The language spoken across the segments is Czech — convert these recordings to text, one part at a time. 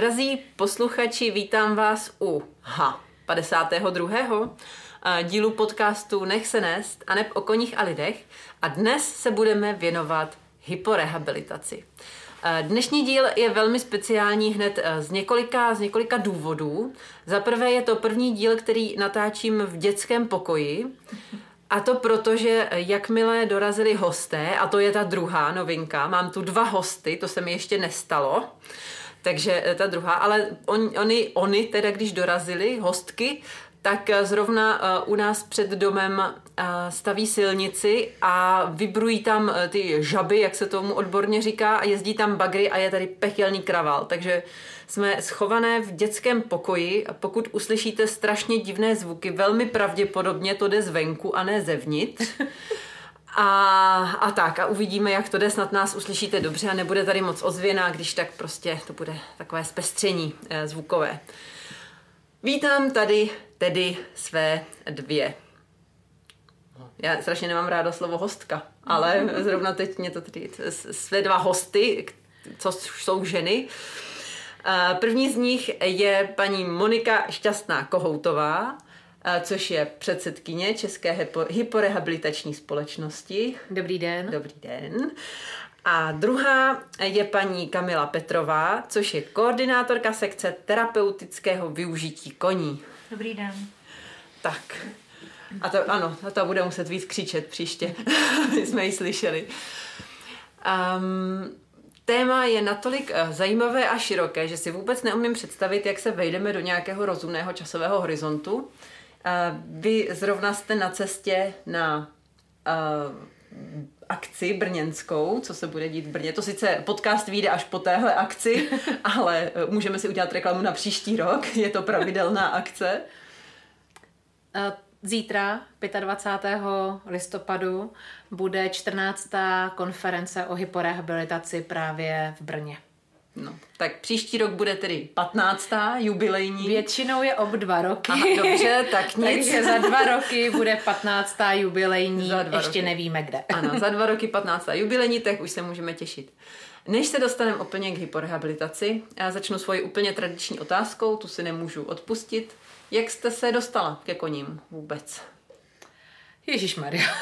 Drazí posluchači, vítám vás u ha, 52. dílu podcastu Nech se nést a neb o koních a lidech a dnes se budeme věnovat hyporehabilitaci. Dnešní díl je velmi speciální hned z několika, z několika důvodů. Za prvé je to první díl, který natáčím v dětském pokoji. A to proto, že jakmile dorazili hosté, a to je ta druhá novinka, mám tu dva hosty, to se mi ještě nestalo, takže ta druhá, ale on, oni, oni teda, když dorazili, hostky, tak zrovna eh, u nás před domem eh, staví silnici a vybrují tam eh, ty žaby, jak se tomu odborně říká, a jezdí tam bagry a je tady pekelný kraval. Takže jsme schované v dětském pokoji pokud uslyšíte strašně divné zvuky, velmi pravděpodobně to jde zvenku a ne zevnitř. A, a tak, a uvidíme, jak to jde, snad nás uslyšíte dobře a nebude tady moc ozvěná, když tak prostě to bude takové zpestření eh, zvukové. Vítám tady tedy své dvě. Já strašně nemám ráda slovo hostka, ale zrovna teď mě to tedy své dva hosty, co jsou ženy. První z nich je paní Monika Šťastná Kohoutová, což je předsedkyně České hyporehabilitační společnosti. Dobrý den. Dobrý den. A druhá je paní Kamila Petrová, což je koordinátorka sekce terapeutického využití koní. Dobrý den. Tak. A to ano, a to bude muset víc křičet příště. My jsme ji slyšeli. Um, téma je natolik uh, zajímavé a široké, že si vůbec neumím představit, jak se vejdeme do nějakého rozumného časového horizontu. Vy zrovna jste na cestě na akci brněnskou, co se bude dít v Brně. To sice podcast vyjde až po téhle akci, ale můžeme si udělat reklamu na příští rok. Je to pravidelná akce. Zítra, 25. listopadu, bude 14. konference o hyporehabilitaci právě v Brně. No, tak příští rok bude tedy 15. jubilejní. Většinou je ob dva roky. Aha, dobře, tak nic. Takže za dva roky bude 15. jubilejní, za dva ještě roky. nevíme kde. Ano, za dva roky 15. jubilejní, tak už se můžeme těšit. Než se dostaneme úplně k hyporehabilitaci, já začnu svoji úplně tradiční otázkou, tu si nemůžu odpustit. Jak jste se dostala ke koním vůbec? Ježíš Maria.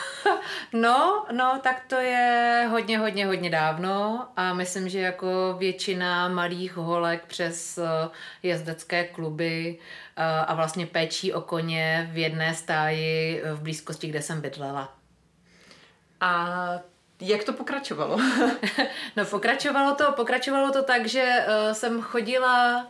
No, no, tak to je hodně, hodně, hodně dávno a myslím, že jako většina malých holek přes eh, jezdecké kluby eh, a vlastně péčí o koně v jedné stáji v blízkosti, kde jsem bydlela. A jak to pokračovalo? no pokračovalo to, pokračovalo to tak, že jsem chodila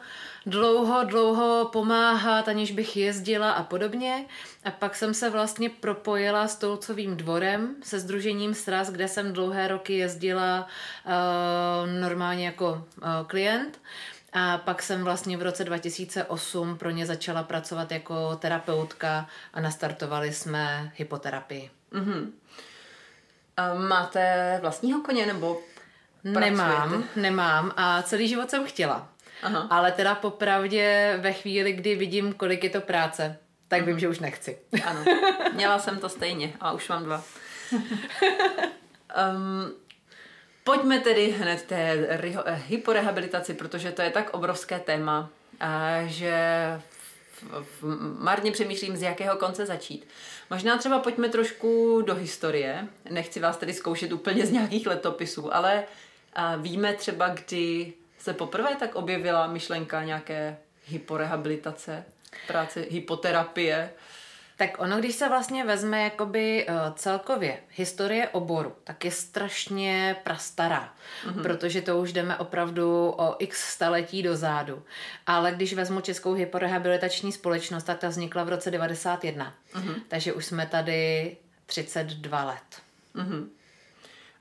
dlouho, dlouho pomáhat, aniž bych jezdila a podobně. A pak jsem se vlastně propojila s Tolcovým dvorem, se Združením Sraz, kde jsem dlouhé roky jezdila uh, normálně jako uh, klient. A pak jsem vlastně v roce 2008 pro ně začala pracovat jako terapeutka a nastartovali jsme hypoterapii. Mm-hmm. A máte vlastního koně nebo pracujete? Nemám, nemám a celý život jsem chtěla. Aha. Ale teda popravdě ve chvíli, kdy vidím, kolik je to práce, tak vím, mhm. že už nechci. Ano, měla jsem to stejně a už mám dva. um, pojďme tedy hned té hyporehabilitaci, protože to je tak obrovské téma, že marně přemýšlím, z jakého konce začít. Možná třeba pojďme trošku do historie. Nechci vás tedy zkoušet úplně z nějakých letopisů, ale víme třeba, kdy se poprvé tak objevila myšlenka nějaké hyporehabilitace, práce hypoterapie. Tak ono, když se vlastně vezme jakoby uh, celkově historie oboru, tak je strašně prastará, mm-hmm. protože to už jdeme opravdu o x staletí dozadu. Ale když vezmu Českou hyporehabilitační společnost, tak ta vznikla v roce 91. Mm-hmm. Takže už jsme tady 32 let. Mm-hmm.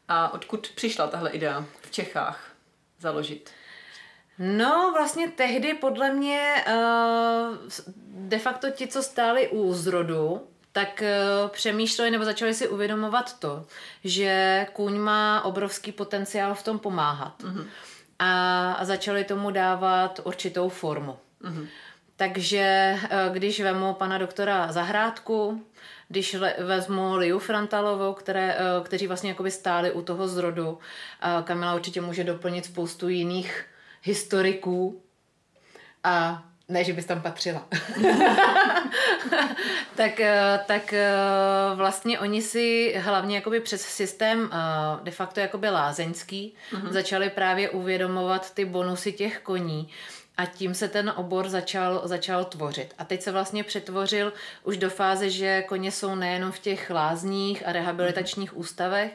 A odkud přišla tahle idea v Čechách založit? No, vlastně tehdy podle mě uh, de facto ti, co stáli u zrodu, tak uh, přemýšleli nebo začali si uvědomovat to, že kůň má obrovský potenciál v tom pomáhat. Mm-hmm. A, a začali tomu dávat určitou formu. Mm-hmm. Takže uh, když vemu pana doktora Zahrádku, když le, vezmu Liu Frantalovou, které, kteří vlastně jakoby stáli u toho zrodu, Kamila určitě může doplnit spoustu jiných historiků, a ne, že bys tam patřila. tak, eh, tak eh, vlastně oni si hlavně jakoby přes systém eh, de facto jakoby lázeňský uh-huh. začali právě uvědomovat ty bonusy těch koní a tím se ten obor začal, začal tvořit. A teď se vlastně přetvořil už do fáze, že koně jsou nejenom v těch lázních a rehabilitačních mm. ústavech,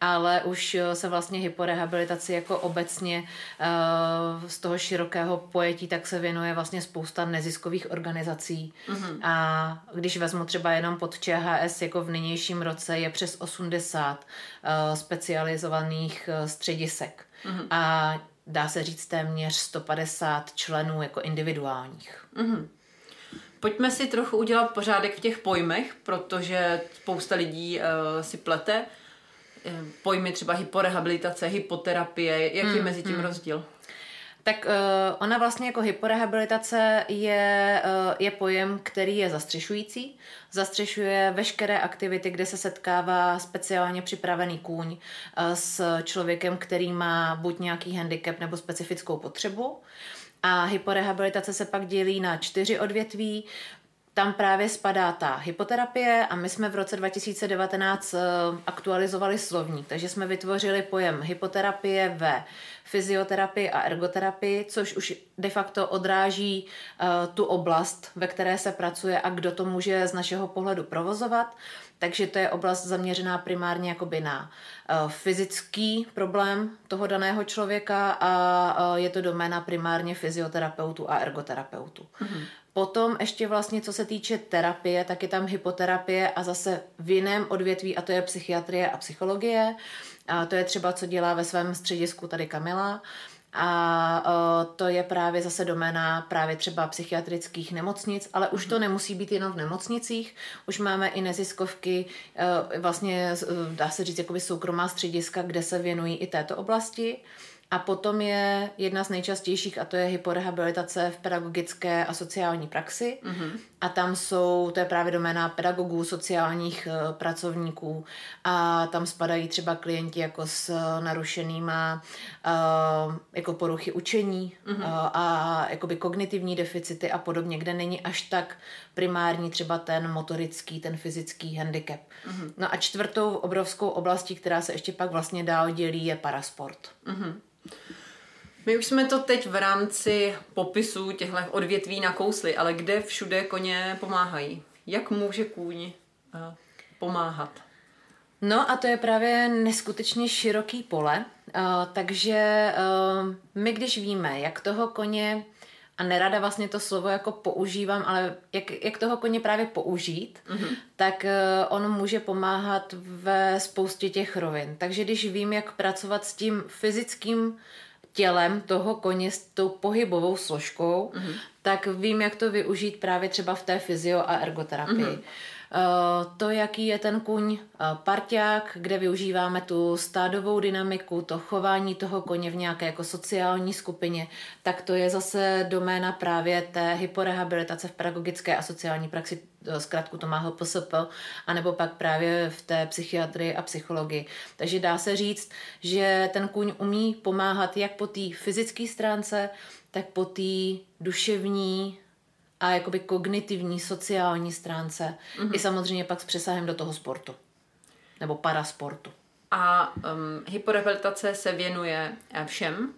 ale už se vlastně hyporehabilitaci jako obecně uh, z toho širokého pojetí tak se věnuje vlastně spousta neziskových organizací. Mm. A když vezmu třeba jenom pod ČHS, jako v nynějším roce je přes 80 uh, specializovaných středisek. Mm. A dá se říct téměř 150 členů jako individuálních. Mm-hmm. Pojďme si trochu udělat pořádek v těch pojmech, protože spousta lidí uh, si plete uh, pojmy třeba hyporehabilitace, hypoterapie, jaký je mm, mezi tím mm. rozdíl? Tak uh, ona vlastně jako hyporehabilitace je, uh, je pojem, který je zastřešující. Zastřešuje veškeré aktivity, kde se setkává speciálně připravený kůň uh, s člověkem, který má buď nějaký handicap nebo specifickou potřebu. A hyporehabilitace se pak dělí na čtyři odvětví tam právě spadá ta hypoterapie a my jsme v roce 2019 aktualizovali slovník, takže jsme vytvořili pojem hypoterapie ve fyzioterapii a ergoterapii, což už de facto odráží uh, tu oblast, ve které se pracuje a kdo to může z našeho pohledu provozovat. Takže to je oblast zaměřená primárně jakoby na uh, fyzický problém toho daného člověka a je to doména primárně fyzioterapeutu a ergoterapeutu. Mm-hmm. Potom ještě vlastně, co se týče terapie, tak je tam hypoterapie a zase v jiném odvětví, a to je psychiatrie a psychologie. A to je třeba, co dělá ve svém středisku tady Kamila. A to je právě zase doména právě třeba psychiatrických nemocnic, ale už to nemusí být jenom v nemocnicích, už máme i neziskovky, vlastně dá se říct jakoby soukromá střediska, kde se věnují i této oblasti. A potom je jedna z nejčastějších, a to je hyporehabilitace v pedagogické a sociální praxi. Mm-hmm. A tam jsou, to je právě doména pedagogů, sociálních uh, pracovníků. A tam spadají třeba klienti jako s uh, narušenýma uh, jako poruchy učení mm-hmm. uh, a jakoby kognitivní deficity a podobně, kde není až tak primární třeba ten motorický, ten fyzický handicap. Mm-hmm. No a čtvrtou obrovskou oblastí, která se ještě pak vlastně dál dělí, je parasport. Mm-hmm. My už jsme to teď v rámci popisu těchto odvětví nakousli, ale kde všude koně pomáhají? Jak může kůň uh, pomáhat? No a to je právě neskutečně široký pole, uh, takže uh, my když víme, jak toho koně, a nerada vlastně to slovo jako používám, ale jak, jak toho koně právě použít, mm-hmm. tak uh, on může pomáhat ve spoustě těch rovin. Takže když vím, jak pracovat s tím fyzickým tělem toho koně s tou pohybovou složkou, mm-hmm. tak vím, jak to využít právě třeba v té fyzio a ergoterapii. Mm-hmm. Eh, to, jaký je ten kuň eh, parťák, kde využíváme tu stádovou dynamiku, to chování toho koně v nějaké jako sociální skupině, tak to je zase doména právě té hyporehabilitace v pedagogické a sociální praxi, eh, zkrátku to má HPSP, anebo pak právě v té psychiatrii a psychologii. Takže dá se říct, že ten kuň umí pomáhat jak po té fyzické stránce, tak po té duševní, a jakoby kognitivní, sociální stránce. Mm-hmm. I samozřejmě pak s přesahem do toho sportu. Nebo parasportu. A um, hyporehabilitace se věnuje eh, všem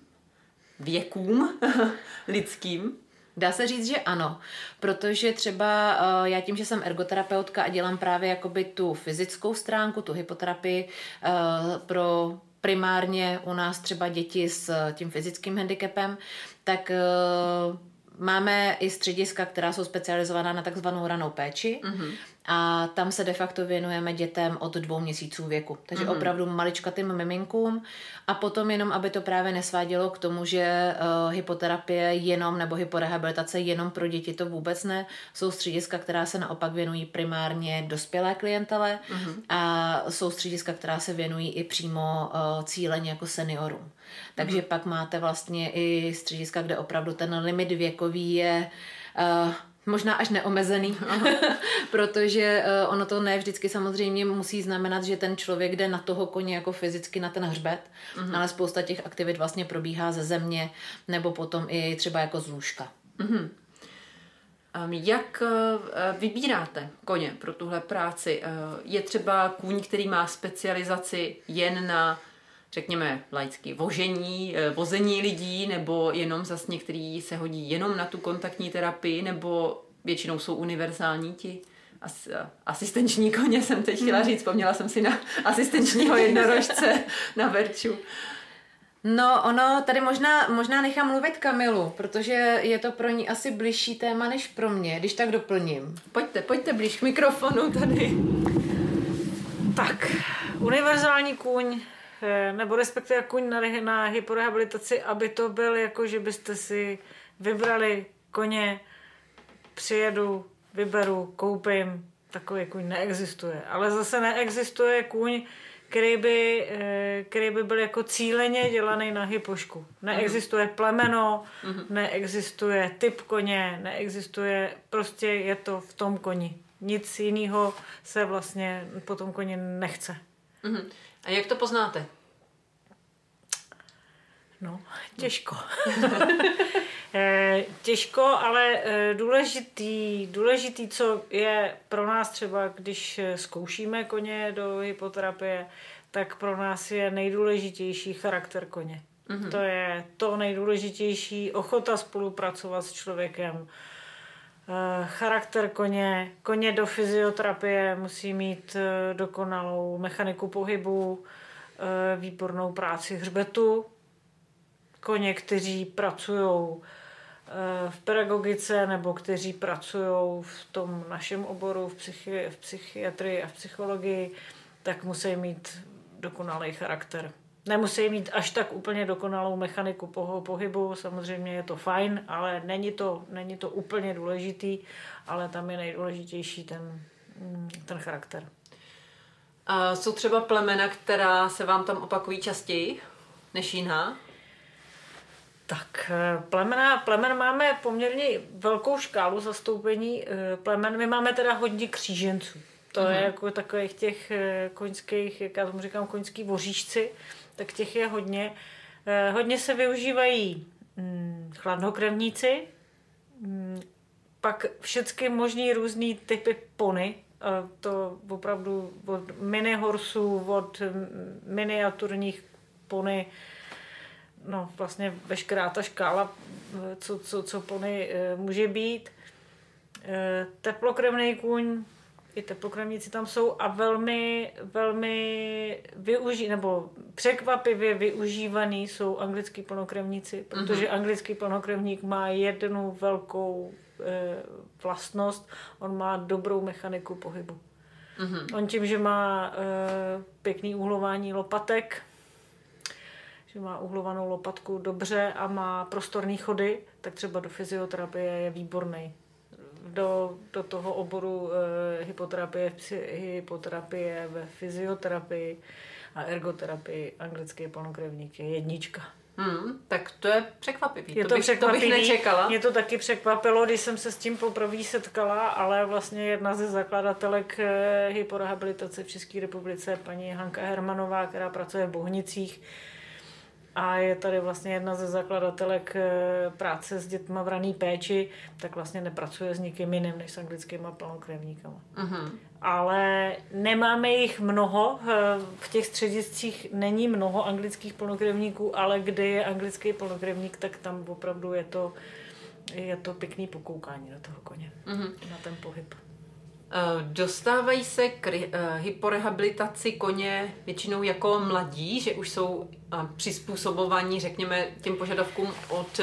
věkům lidským? Dá se říct, že ano, protože třeba uh, já tím, že jsem ergoterapeutka a dělám právě jakoby tu fyzickou stránku, tu hypoterapii uh, pro primárně u nás třeba děti s tím fyzickým handicapem, tak uh, Máme i střediska, která jsou specializovaná na takzvanou ranou péči mm-hmm. A tam se de facto věnujeme dětem od dvou měsíců věku. Takže mm-hmm. opravdu maličkatým miminkům a potom jenom, aby to právě nesvádělo k tomu, že uh, hypoterapie jenom nebo hyporehabilitace jenom pro děti to vůbec ne. Jsou střediska, která se naopak věnují primárně dospělé klientele mm-hmm. a jsou střediska, která se věnují i přímo uh, cíleně jako seniorům. Takže mm-hmm. pak máte vlastně i střediska, kde opravdu ten limit věkový je uh, možná až neomezený, protože uh, ono to ne vždycky samozřejmě musí znamenat, že ten člověk jde na toho koně jako fyzicky na ten hřbet, mm-hmm. ale spousta těch aktivit vlastně probíhá ze země nebo potom i třeba jako z lůžka. Mm-hmm. Jak eh, vybíráte koně pro tuhle práci? Eh, je třeba kůň, který má specializaci jen na, řekněme, laicky vožení, eh, vození lidí, nebo jenom zas některý se hodí jenom na tu kontaktní terapii, nebo většinou jsou univerzální ti as, asistenční koně, jsem teď chtěla hmm. říct, vzpomněla jsem si na asistenčního jednorožce na Verču. No, ono, tady možná, možná nechám mluvit Kamilu, protože je to pro ní asi bližší téma než pro mě, když tak doplním. Pojďte, pojďte blíž k mikrofonu tady. Tak, univerzální kůň, nebo respektive kůň na, na hyporehabilitaci, aby to byl jako, že byste si vybrali koně, přijedu, vyberu, koupím, takový kůň neexistuje. Ale zase neexistuje kůň, který by, eh, který by byl jako cíleně dělaný na hypošku. Neexistuje plemeno, mm-hmm. neexistuje typ koně, neexistuje, prostě je to v tom koni. Nic jiného se vlastně po tom koni nechce. Mm-hmm. A jak to poznáte? No, těžko. Eh, těžko, ale eh, důležitý, důležitý, co je pro nás třeba, když eh, zkoušíme koně do hypoterapie, tak pro nás je nejdůležitější charakter koně. Mm-hmm. To je to nejdůležitější, ochota spolupracovat s člověkem, charakter koně, koně do fyzioterapie musí mít dokonalou mechaniku pohybu, výbornou práci hřbetu, koně, kteří pracují eh, v pedagogice nebo kteří pracují v tom našem oboru v, psychi- v psychiatrii a v psychologii, tak musí mít dokonalý charakter. Nemusí mít až tak úplně dokonalou mechaniku pohybu, samozřejmě je to fajn, ale není to, není to úplně důležitý, ale tam je nejdůležitější ten, mm, ten charakter. A jsou třeba plemena, která se vám tam opakují častěji než jiná? Tak eh, plemena, plemen máme poměrně velkou škálu zastoupení eh, plemen. My máme teda hodně kříženců. To uh-huh. je mhm. jako takových těch eh, koňských, jak já tomu říkám, koňský voříšci, tak těch je hodně. Hodně se využívají hm, chladnokrevníci, hm, pak všechny možný různý typy pony, to opravdu od mini horsů, od miniaturních pony, no, vlastně veškerá ta škála, co, co, co pony e, může být. Teplokrevný kůň, i teplokrevníci tam jsou a velmi, velmi využí, nebo překvapivě využívaný jsou anglický plnokrevníci, protože mm-hmm. anglický plnokrevník má jednu velkou e, vlastnost, on má dobrou mechaniku pohybu. Mm-hmm. On tím, že má e, pěkný uhlování lopatek, že má uhlovanou lopatku dobře a má prostorný chody, tak třeba do fyzioterapie je výborný. Do, do toho oboru e, hypoterapie, hypoterapie ve fyzioterapii a ergoterapii anglický plnokrevník je jednička. Hmm, tak to je překvapivý. Je to, to, bych, překvapivý. to bych nečekala. Mě to taky překvapilo, když jsem se s tím poprvé setkala, ale vlastně jedna ze zakladatelek eh, hyporehabilitace v České republice, paní Hanka Hermanová, která pracuje v Bohnicích, a je tady vlastně jedna ze zakladatelek eh, práce s dětma v raný péči, tak vlastně nepracuje s nikým jiným než s anglickými plnokrevníkama. Uh-huh. Ale nemáme jich mnoho, eh, v těch střediscích není mnoho anglických plnokrevníků, ale kde je anglický plnokrevník, tak tam opravdu je to, je to pěkný pokoukání na toho koně, uh-huh. na ten pohyb. Eh, dostávají se k eh, hyporehabilitaci koně většinou jako mladí, že už jsou eh, přizpůsobovaní, řekněme, těm požadavkům od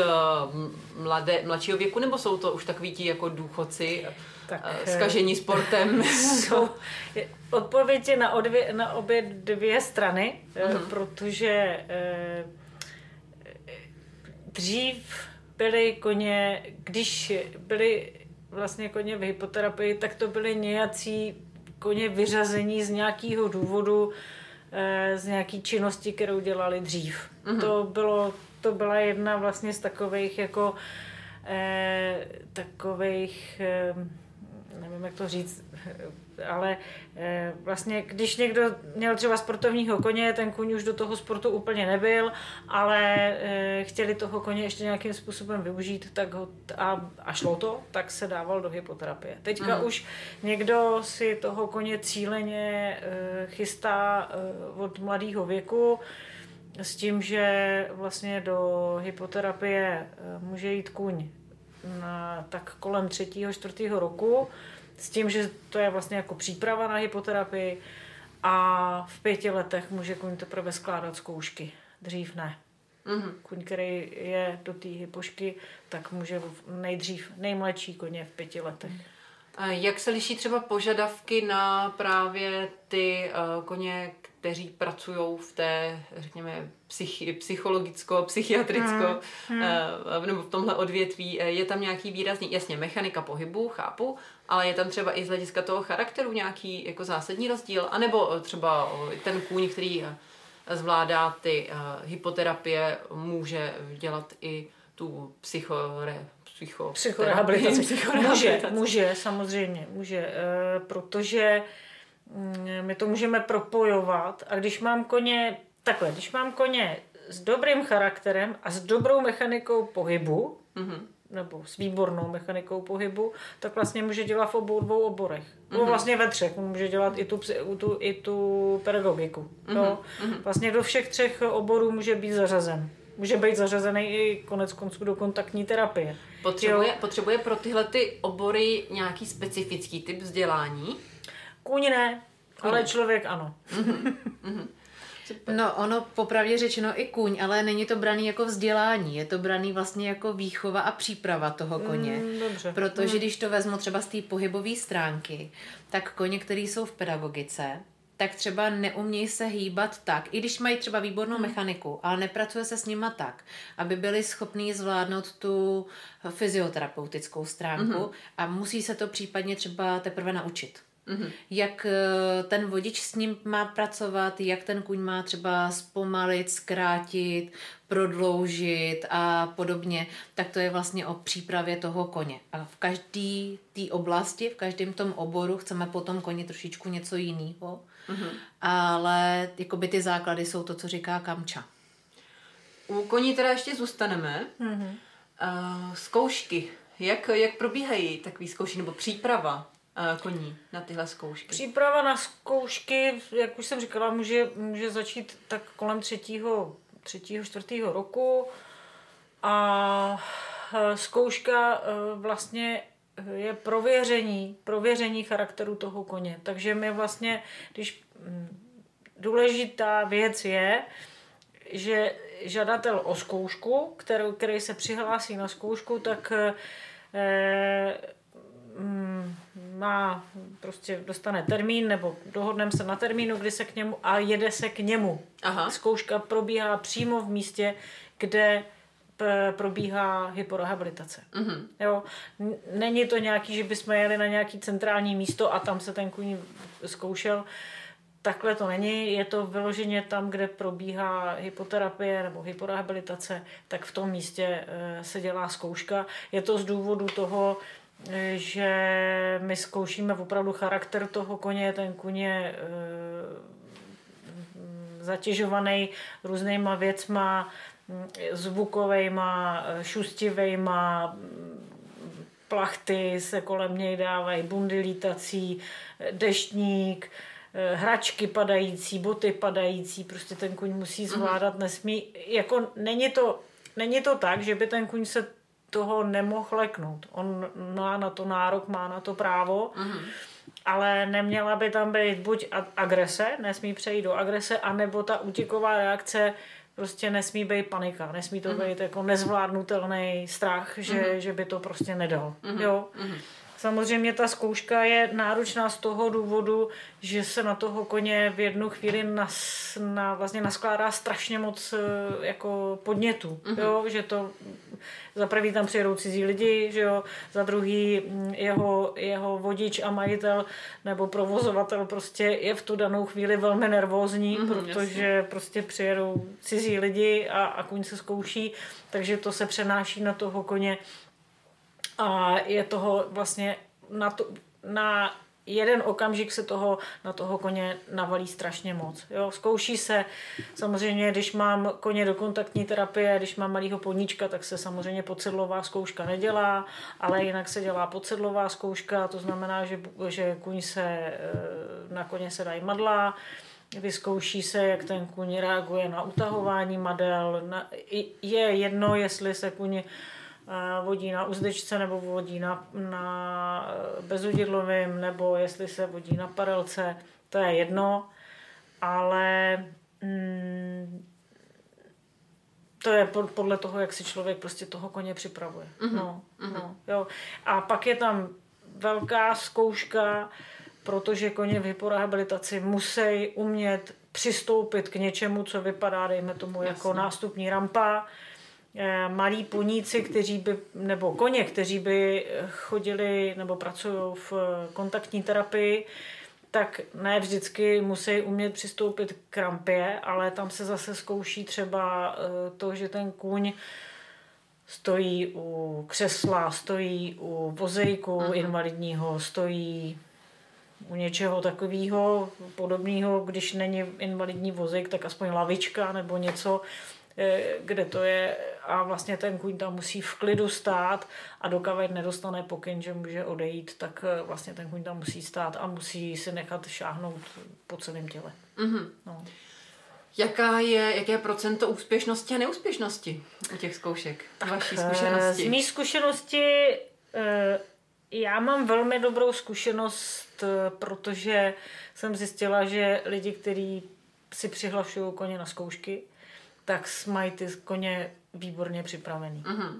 mladé, mladšího věku, nebo jsou to už takový ti jako důchodci, tak, skažení sportem? Jsou, odpověď je na, odvě, na obě dvě strany, uh-huh. protože dřív byly koně, když byly vlastně koně v hypoterapii, tak to byly nějací koně vyřazení z nějakého důvodu, eh, z nějaký činnosti, kterou dělali dřív. Mm-hmm. To, bylo, to byla jedna vlastně z takových jako eh, takových eh, nevím, jak to říct, ale eh, vlastně, když někdo měl třeba sportovního koně, ten kůň už do toho sportu úplně nebyl, ale eh, chtěli toho koně ještě nějakým způsobem využít tak ho, a, a šlo to, tak se dával do hypoterapie. Teďka mm. už někdo si toho koně cíleně eh, chystá od mladého věku, s tím, že vlastně do hypoterapie může jít kůň na, tak kolem třetího, čtvrtého roku, s tím, že to je vlastně jako příprava na hypoterapii a v pěti letech může kuň teprve skládat zkoušky. Dřív ne. Mm-hmm. Kuň, který je do té hypošky, tak může nejdřív, nejmladší koně v pěti letech. A jak se liší třeba požadavky na právě ty uh, koně, kteří pracují v té, řekněme, psychi, psychologicko, psychiatricko, hmm. Hmm. nebo v tomhle odvětví, eh, je tam nějaký výrazný, jasně, mechanika pohybu, chápu, ale je tam třeba i z hlediska toho charakteru nějaký jako zásadní rozdíl, anebo eh, třeba ten kůň, který zvládá ty hypoterapie, může dělat i tu psychore, psycho, psychorehabilitaci. psychorehabilitaci. Může, může, samozřejmě, může, protože Mm, my to můžeme propojovat a když mám koně, takhle, když mám koně s dobrým charakterem a s dobrou mechanikou pohybu, mm-hmm. Nebo s výbornou mechanikou pohybu, tak vlastně může dělat v obou dvou oborech. Mm-hmm. Nebo vlastně ve třech. Může dělat i tu, tu, i tu pedagogiku. Mm-hmm. Vlastně do všech třech oborů může být zařazen. Může být zařazený i konec konců do kontaktní terapie. Potřebuje, potřebuje pro tyhle ty obory nějaký specifický typ vzdělání? Kůň ne, kůň. ale člověk ano. No, ono popravdě řečeno i kůň, ale není to braný jako vzdělání, je to braný vlastně jako výchova a příprava toho koně. Mm, dobře. Protože mm. když to vezmu třeba z té pohybové stránky, tak koně, které jsou v pedagogice, tak třeba neumějí se hýbat tak, i když mají třeba výbornou hmm. mechaniku, ale nepracuje se s nima tak, aby byli schopní zvládnout tu fyzioterapeutickou stránku hmm. a musí se to případně třeba teprve naučit. Mm-hmm. Jak eh, ten vodič s ním má pracovat, jak ten kuň má třeba zpomalit, zkrátit, prodloužit a podobně, tak to je vlastně o přípravě toho koně. A v každé té oblasti, v každém tom oboru chceme potom koni trošičku něco jiného, mm-hmm. ale jakoby ty základy jsou to, co říká Kamča. U koní teda ještě zůstaneme. Mm-hmm. Uh, zkoušky. Jak, jak probíhají takové zkoušky nebo příprava? Koní na tyhle zkoušky? Příprava na zkoušky, jak už jsem říkala, může, může začít tak kolem třetího, třetího, čtvrtého roku a e, zkouška e, vlastně je prověření, prověření charakteru toho koně. Takže my vlastně, když mm, důležitá věc je, že žadatel o zkoušku, kterou, který se přihlásí na zkoušku, tak e, mm, má, prostě dostane termín nebo dohodneme se na termínu, kdy se k němu a jede se k němu. Aha. Zkouška probíhá přímo v místě, kde probíhá hyporehabilitace. Mm-hmm. Jo? Není to nějaký, že bychom jeli na nějaký centrální místo a tam se ten kůň zkoušel. Takhle to není, je to vyloženě tam, kde probíhá hypoterapie nebo hyporehabilitace, tak v tom místě e, se dělá zkouška. Je to z důvodu toho, že my zkoušíme opravdu charakter toho koně, ten kůň je e, zatěžovaný různýma věcma, zvukovejma, šustivejma, plachty se kolem něj dávají, bundy lítací, deštník, e, hračky padající, boty padající, prostě ten kuň musí zvládat, nesmí, jako není to, není to tak, že by ten kuň se toho nemohl leknout. On má na to nárok, má na to právo, mm-hmm. ale neměla by tam být buď agrese, nesmí přejít do agrese, anebo ta útěková reakce prostě nesmí být panika, nesmí to mm-hmm. být jako nezvládnutelný strach, že, mm-hmm. že by to prostě nedal. Mm-hmm. Jo? Mm-hmm. Samozřejmě ta zkouška je náročná z toho důvodu, že se na toho koně v jednu chvíli nas, na, vlastně naskládá strašně moc eh, jako podnětů. Mm-hmm. Jo? Že to za prvý tam přijedou cizí lidi, že jo? za druhý mm, jeho, jeho vodič a majitel nebo provozovatel prostě je v tu danou chvíli velmi nervózní, mm-hmm, protože jasně. prostě přijedou cizí lidi a, a kuň se zkouší, takže to se přenáší na toho koně a je toho vlastně na to, na jeden okamžik se toho na toho koně navalí strašně moc. Jo, zkouší se, samozřejmě, když mám koně do kontaktní terapie, když mám malýho podníčka, tak se samozřejmě podsedlová zkouška nedělá, ale jinak se dělá podsedlová zkouška, to znamená, že, že kuň se, eh, na koně se dají madla, vyzkouší se, jak ten kuň reaguje na utahování madel. Na, je jedno, jestli se kuň vodí na uzdečce nebo vodí na, na bezudidlovým nebo jestli se vodí na parelce, to je jedno, ale mm, to je podle toho, jak si člověk prostě toho koně připravuje. Mm-hmm. No, mm-hmm. no, jo. A pak je tam velká zkouška, protože koně v hyporehabilitaci musí umět přistoupit k něčemu, co vypadá, dejme tomu, jako Jasně. jako nástupní rampa, Eh, malí poníci, kteří by, nebo koně, kteří by chodili nebo pracují v kontaktní terapii, tak ne vždycky musí umět přistoupit k rampě, ale tam se zase zkouší třeba eh, to, že ten kůň stojí u křesla, stojí u vozejku uh-huh. invalidního, stojí u něčeho takového podobného, když není invalidní vozejk, tak aspoň lavička nebo něco, Eh, kde to je a vlastně ten kůň tam musí v klidu stát a dokud nedostane pokyn, že může odejít, tak eh, vlastně ten kůň tam musí stát a musí si nechat šáhnout po celém těle. Mm-hmm. No. Jaká je, jaké je procento úspěšnosti a neúspěšnosti u těch zkoušek? Tak, vaší eh, zkušenosti? Z mý zkušenosti já mám velmi dobrou zkušenost, protože jsem zjistila, že lidi, kteří si přihlašují koně na zkoušky, tak mají ty koně výborně připravený. Mm-hmm.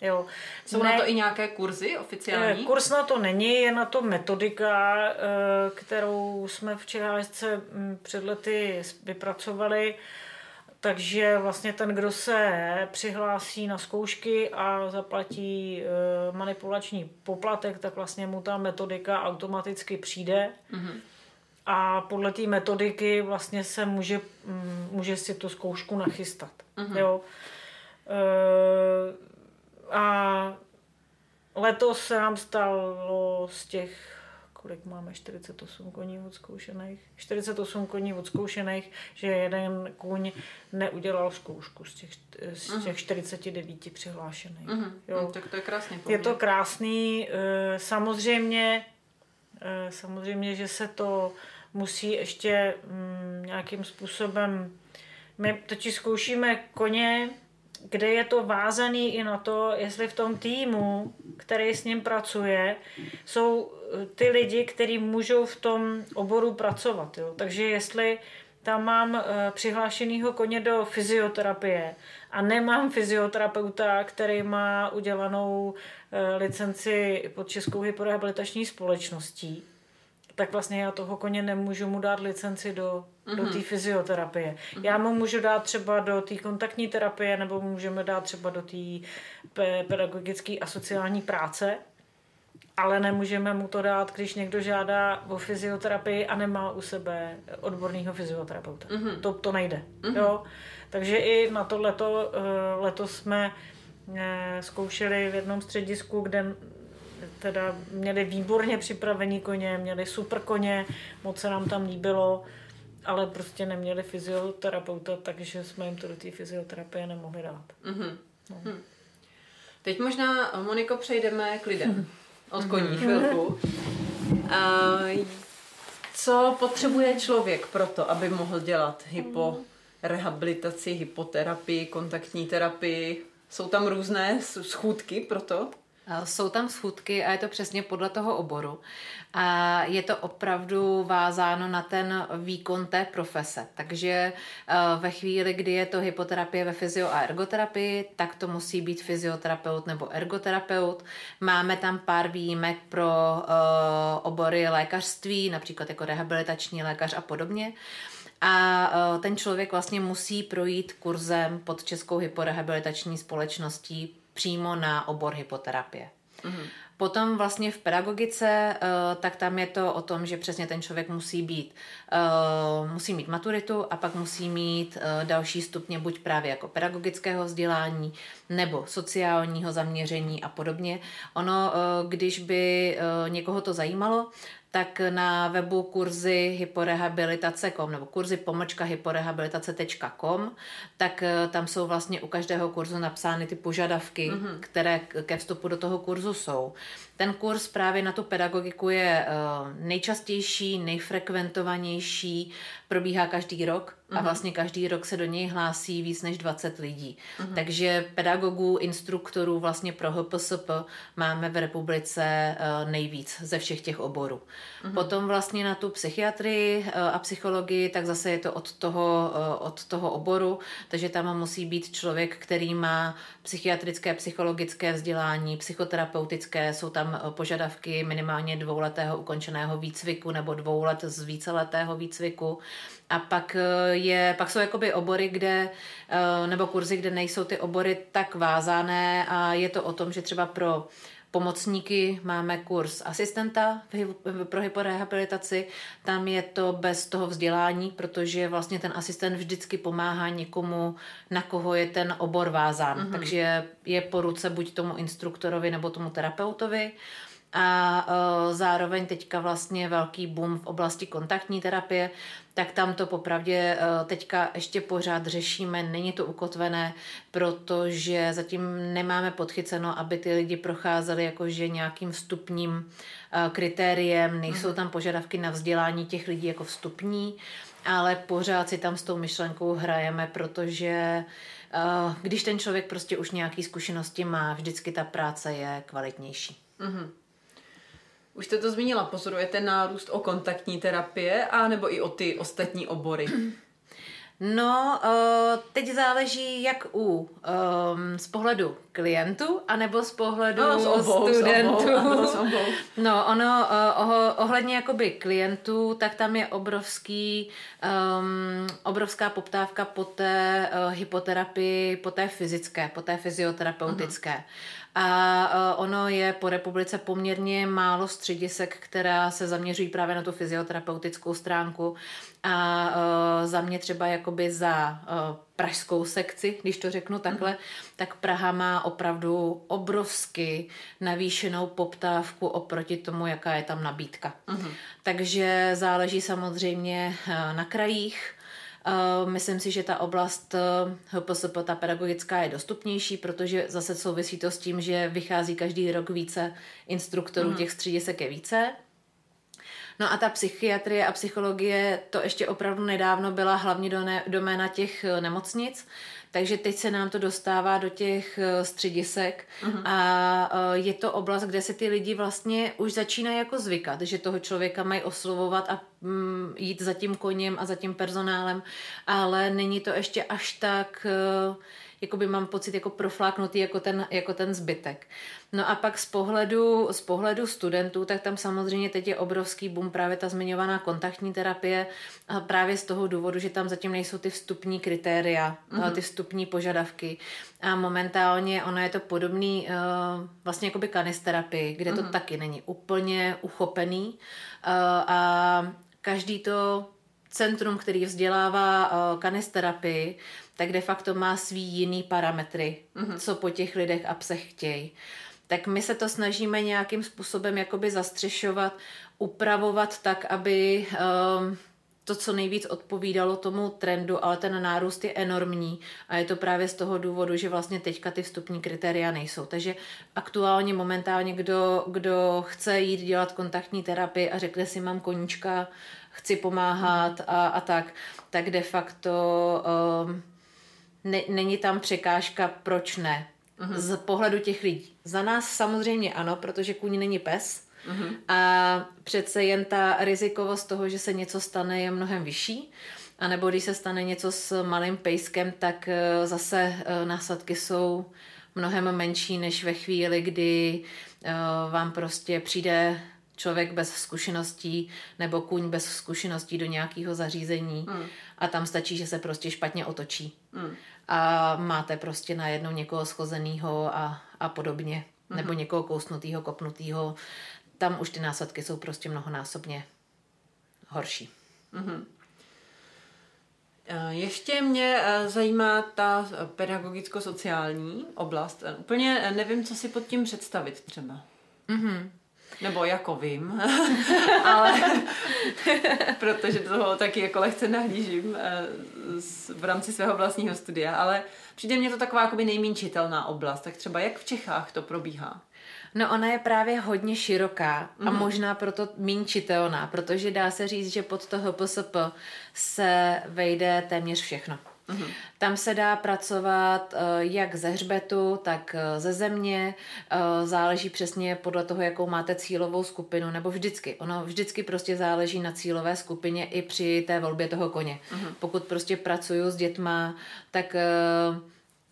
Jo. Jsou ne, na to i nějaké kurzy oficiální? Eh, kurz na to není, je na to metodika, eh, kterou jsme v ČHSC hm, před lety vypracovali. Takže vlastně ten, kdo se přihlásí na zkoušky a zaplatí eh, manipulační poplatek, tak vlastně mu ta metodika automaticky přijde. Mm-hmm a podle té metodiky vlastně se může, mm, může si tu zkoušku nachystat. Uh-huh. Jo. E, a letos se nám stalo z těch, kolik máme, 48 koní odzkoušených, 48 koní odzkoušených, že jeden kůň neudělal zkoušku z těch, z těch uh-huh. 49 přihlášených. Uh-huh. Jo. No, tak to je krásný. Je to krásný. E, samozřejmě, samozřejmě, že se to musí ještě mm, nějakým způsobem... My totiž zkoušíme koně, kde je to vázaný i na to, jestli v tom týmu, který s ním pracuje, jsou eh, ty lidi, kteří můžou v tom oboru pracovat. Jo. Takže jestli tam mám uh, přihlášenýho koně do fyzioterapie a nemám fyzioterapeuta, který má udělanou licenci pod Českou hyporehabilitační společností, tak vlastně já toho koně nemůžu mu dát licenci do, mm-hmm. do mhm. té fyzioterapie. Mm-hmm. Já mu můžu dát třeba do té kontaktní terapie nebo můžeme dát třeba do té pe- pedagogické a sociální práce, ale nemůžeme mu to dát, když někdo žádá o fyzioterapii a nemá u sebe odborného fyzioterapeuta. Mm-hmm. To, to nejde. Mm-hmm. Jo? Takže i na to leto, eh, letos jsme eh, zkoušeli v jednom středisku, kde teda měli výborně připravení koně, měli super koně, moc se nám tam líbilo, ale prostě neměli fyzioterapeuta, takže jsme jim to do té fyzioterapie nemohli dát. Mm-hmm. No. Hm. Teď možná, Moniko, přejdeme k lidem. Od koní mhm. chvilku. Uh, co potřebuje člověk pro to, aby mohl dělat hypo rehabilitaci, hypoterapii, kontaktní terapii? Jsou tam různé schůdky pro to? Eh, jsou tam schůdky a je to přesně podle toho oboru. A je to opravdu vázáno na ten výkon té profese. Takže eh, ve chvíli, kdy je to hypoterapie ve fyzio a ergoterapii, tak to musí být fyzioterapeut nebo ergoterapeut. Máme tam pár výjimek pro eh, obory lékařství, například jako rehabilitační lékař a podobně. A ten člověk vlastně musí projít kurzem pod Českou hyporehabilitační společností přímo na obor hypoterapie. Mm-hmm. Potom vlastně v pedagogice, eh, tak tam je to o tom, že přesně ten člověk musí být, eh, musí mít maturitu a pak musí mít další stupně buď právě jako pedagogického vzdělání nebo sociálního zaměření a podobně. Ono, když by někoho to zajímalo, tak na webu kurzy hyporehabilitace.com nebo kurzy pomočka hyporehabilitace.com, tak eh, tam jsou vlastně u každého kurzu napsány ty požadavky, mm-hmm. které ke vstupu do toho kurzu jsou. Ten kurz právě na tu pedagogiku je eh, nejčastější, nejfrekventovanější, probíhá každý rok a mhm. vlastně každý rok se do něj hlásí víc než 20 lidí. Uh-huh. Takže pedagogů, instruktorů vlastně pro HPSP máme v republice eh, nejvíc ze všech těch oborů. Uh-huh. Potom vlastně na tu psychiatrii eh, a psychologii, tak zase je to od toho, od toho oboru, takže tam musí být člověk, který má psychiatrické, psychologické vzdělání, psychoterapeutické, jsou tam požadavky minimálně dvouletého ukončeného výcviku nebo dvou let z víceletého výcviku. A pak, eh, je, pak jsou jakoby obory, kde, eh, nebo kurzy, kde nejsou ty obory tak vázané a je to o tom, že třeba pro pomocníky máme kurz asistenta pro hyporehabilitaci. Tam je to bez toho vzdělání, protože vlastně ten asistent vždycky pomáhá někomu, na koho je ten obor vázán. Mm-hmm. Takže je po ruce buď tomu instruktorovi nebo tomu terapeutovi. A uh, zároveň teďka vlastně velký boom v oblasti kontaktní terapie, tak tam to popravdě uh, teďka ještě pořád řešíme, není to ukotvené, protože zatím nemáme podchyceno, aby ty lidi procházeli jakože nějakým vstupním uh, kritériem, nejsou mhm. tam požadavky na vzdělání těch lidí jako vstupní, ale pořád si tam s tou myšlenkou hrajeme, protože když ten člověk prostě už nějaký zkušenosti má, vždycky ta práce je kvalitnější. Mm-hmm. Už jste to zmínila, pozorujete nárůst o kontaktní terapie a nebo i o ty ostatní obory? No, uh, teď záleží jak u um, z pohledu klientů, anebo z pohledu no, z obou, studentů. Z obou, ano, z obou. No, ono oh, ohledně jakoby klientů, tak tam je obrovský, um, obrovská poptávka po té uh, hypoterapii, po té fyzické, po té fyzioterapeutické. Uh-huh. A ono je po republice poměrně málo středisek, která se zaměřují právě na tu fyzioterapeutickou stránku. A za mě třeba jakoby za pražskou sekci, když to řeknu takhle, mm. tak Praha má opravdu obrovsky navýšenou poptávku oproti tomu, jaká je tam nabídka. Mm. Takže záleží samozřejmě na krajích, myslím si, že ta oblast HPSP, ta pedagogická, je dostupnější, protože zase souvisí to s tím, že vychází každý rok více instruktorů, mm. těch středisek je více. No a ta psychiatrie a psychologie, to ještě opravdu nedávno byla hlavně doména těch eh, nemocnic, takže teď se nám to dostává do těch eh, středisek. Uh-huh. a eh, je to oblast, kde se ty lidi vlastně už začínají jako zvykat, že toho člověka mají oslovovat a mm, jít za tím koněm a za tím personálem, ale není to ještě až tak jakoby mám pocit jako profláknutý jako ten, jako ten zbytek. No a pak z pohledu, z pohledu studentů, tak tam samozřejmě teď je obrovský boom právě ta zmiňovaná kontaktní terapie a právě z toho důvodu, že tam zatím nejsou ty vstupní kritéria, mm-hmm. ty vstupní požadavky. A momentálně ono je to podobný uh, vlastně jakoby kanisterapii, kde mm-hmm. to mhm. taky není úplně uchopený uh, a každý to centrum, který vzdělává kanisterapii, tak de facto má svý jiný parametry, mm-hmm. co po těch lidech a psech chtějí. Tak my se to snažíme nějakým způsobem jakoby zastřešovat, upravovat tak, aby um, to, co nejvíc odpovídalo tomu trendu, ale ten nárůst je enormní a je to právě z toho důvodu, že vlastně teďka ty vstupní kritéria nejsou. Takže aktuálně, momentálně, kdo, kdo chce jít dělat kontaktní terapii a řekne si, mám koníčka, chci pomáhat a, a tak, tak de facto um, ne, není tam překážka, proč ne. Uh-huh. Z pohledu těch lidí. Za nás samozřejmě ano, protože kůň není pes. Uh-huh. A přece jen ta rizikovost toho, že se něco stane, je mnohem vyšší. A nebo když se stane něco s malým pejskem, tak eh, zase eh, následky jsou mnohem menší, než ve chvíli, kdy eh, vám prostě přijde člověk bez zkušeností nebo kůň bez zkušeností do nějakého zařízení mm. a tam stačí, že se prostě špatně otočí. Mm. A máte prostě najednou někoho schozeného a, a podobně. nebo někoho kousnutýho, kopnutýho. Tam už ty následky jsou prostě mnohonásobně horší. Eh, Ještě mě eh, zajímá ta pedagogicko-sociální oblast. Eh, Úplně eh, nevím, co si pod tím představit třeba. Mhm. Nebo jako vím, ale protože toho taky jako lehce nahlížím eh, v rámci svého vlastního studia, ale přijde mně to taková jakoby nejméně čitelná oblast. Tak třeba jak v Čechách to probíhá? No ona je právě hodně široká a možná proto méně čitelná, protože dá se říct, že pod to HPSP se vejde téměř všechno. Tam se dá pracovat eh, jak ze hřbetu, tak eh, ze země. Eh, Záleží přesně podle toho, jakou máte cílovou skupinu, nebo vždycky. Ono vždycky prostě záleží na cílové skupině i při té volbě toho koně. Pokud prostě pracuju s dětma, tak eh,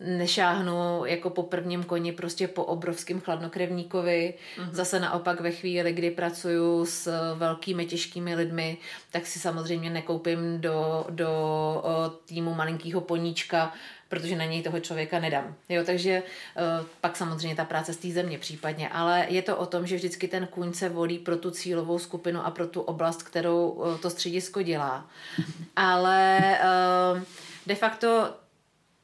nešáhnu jako po prvním koni prostě po obrovském chladnokrevníkovi. Zase naopak ve chvíli, kdy pracuju s velkými těžkými lidmi, tak si samozřejmě nekoupím do, do o, týmu malinkého poníčka, protože na něj toho člověka nedám. Jo, takže eh, pak samozřejmě ta práce z té země případně, ale je to o tom, že vždycky ten kůň se volí pro tu cílovou skupinu a pro tu oblast, kterou eh, to středisko dělá. Ale eh, de facto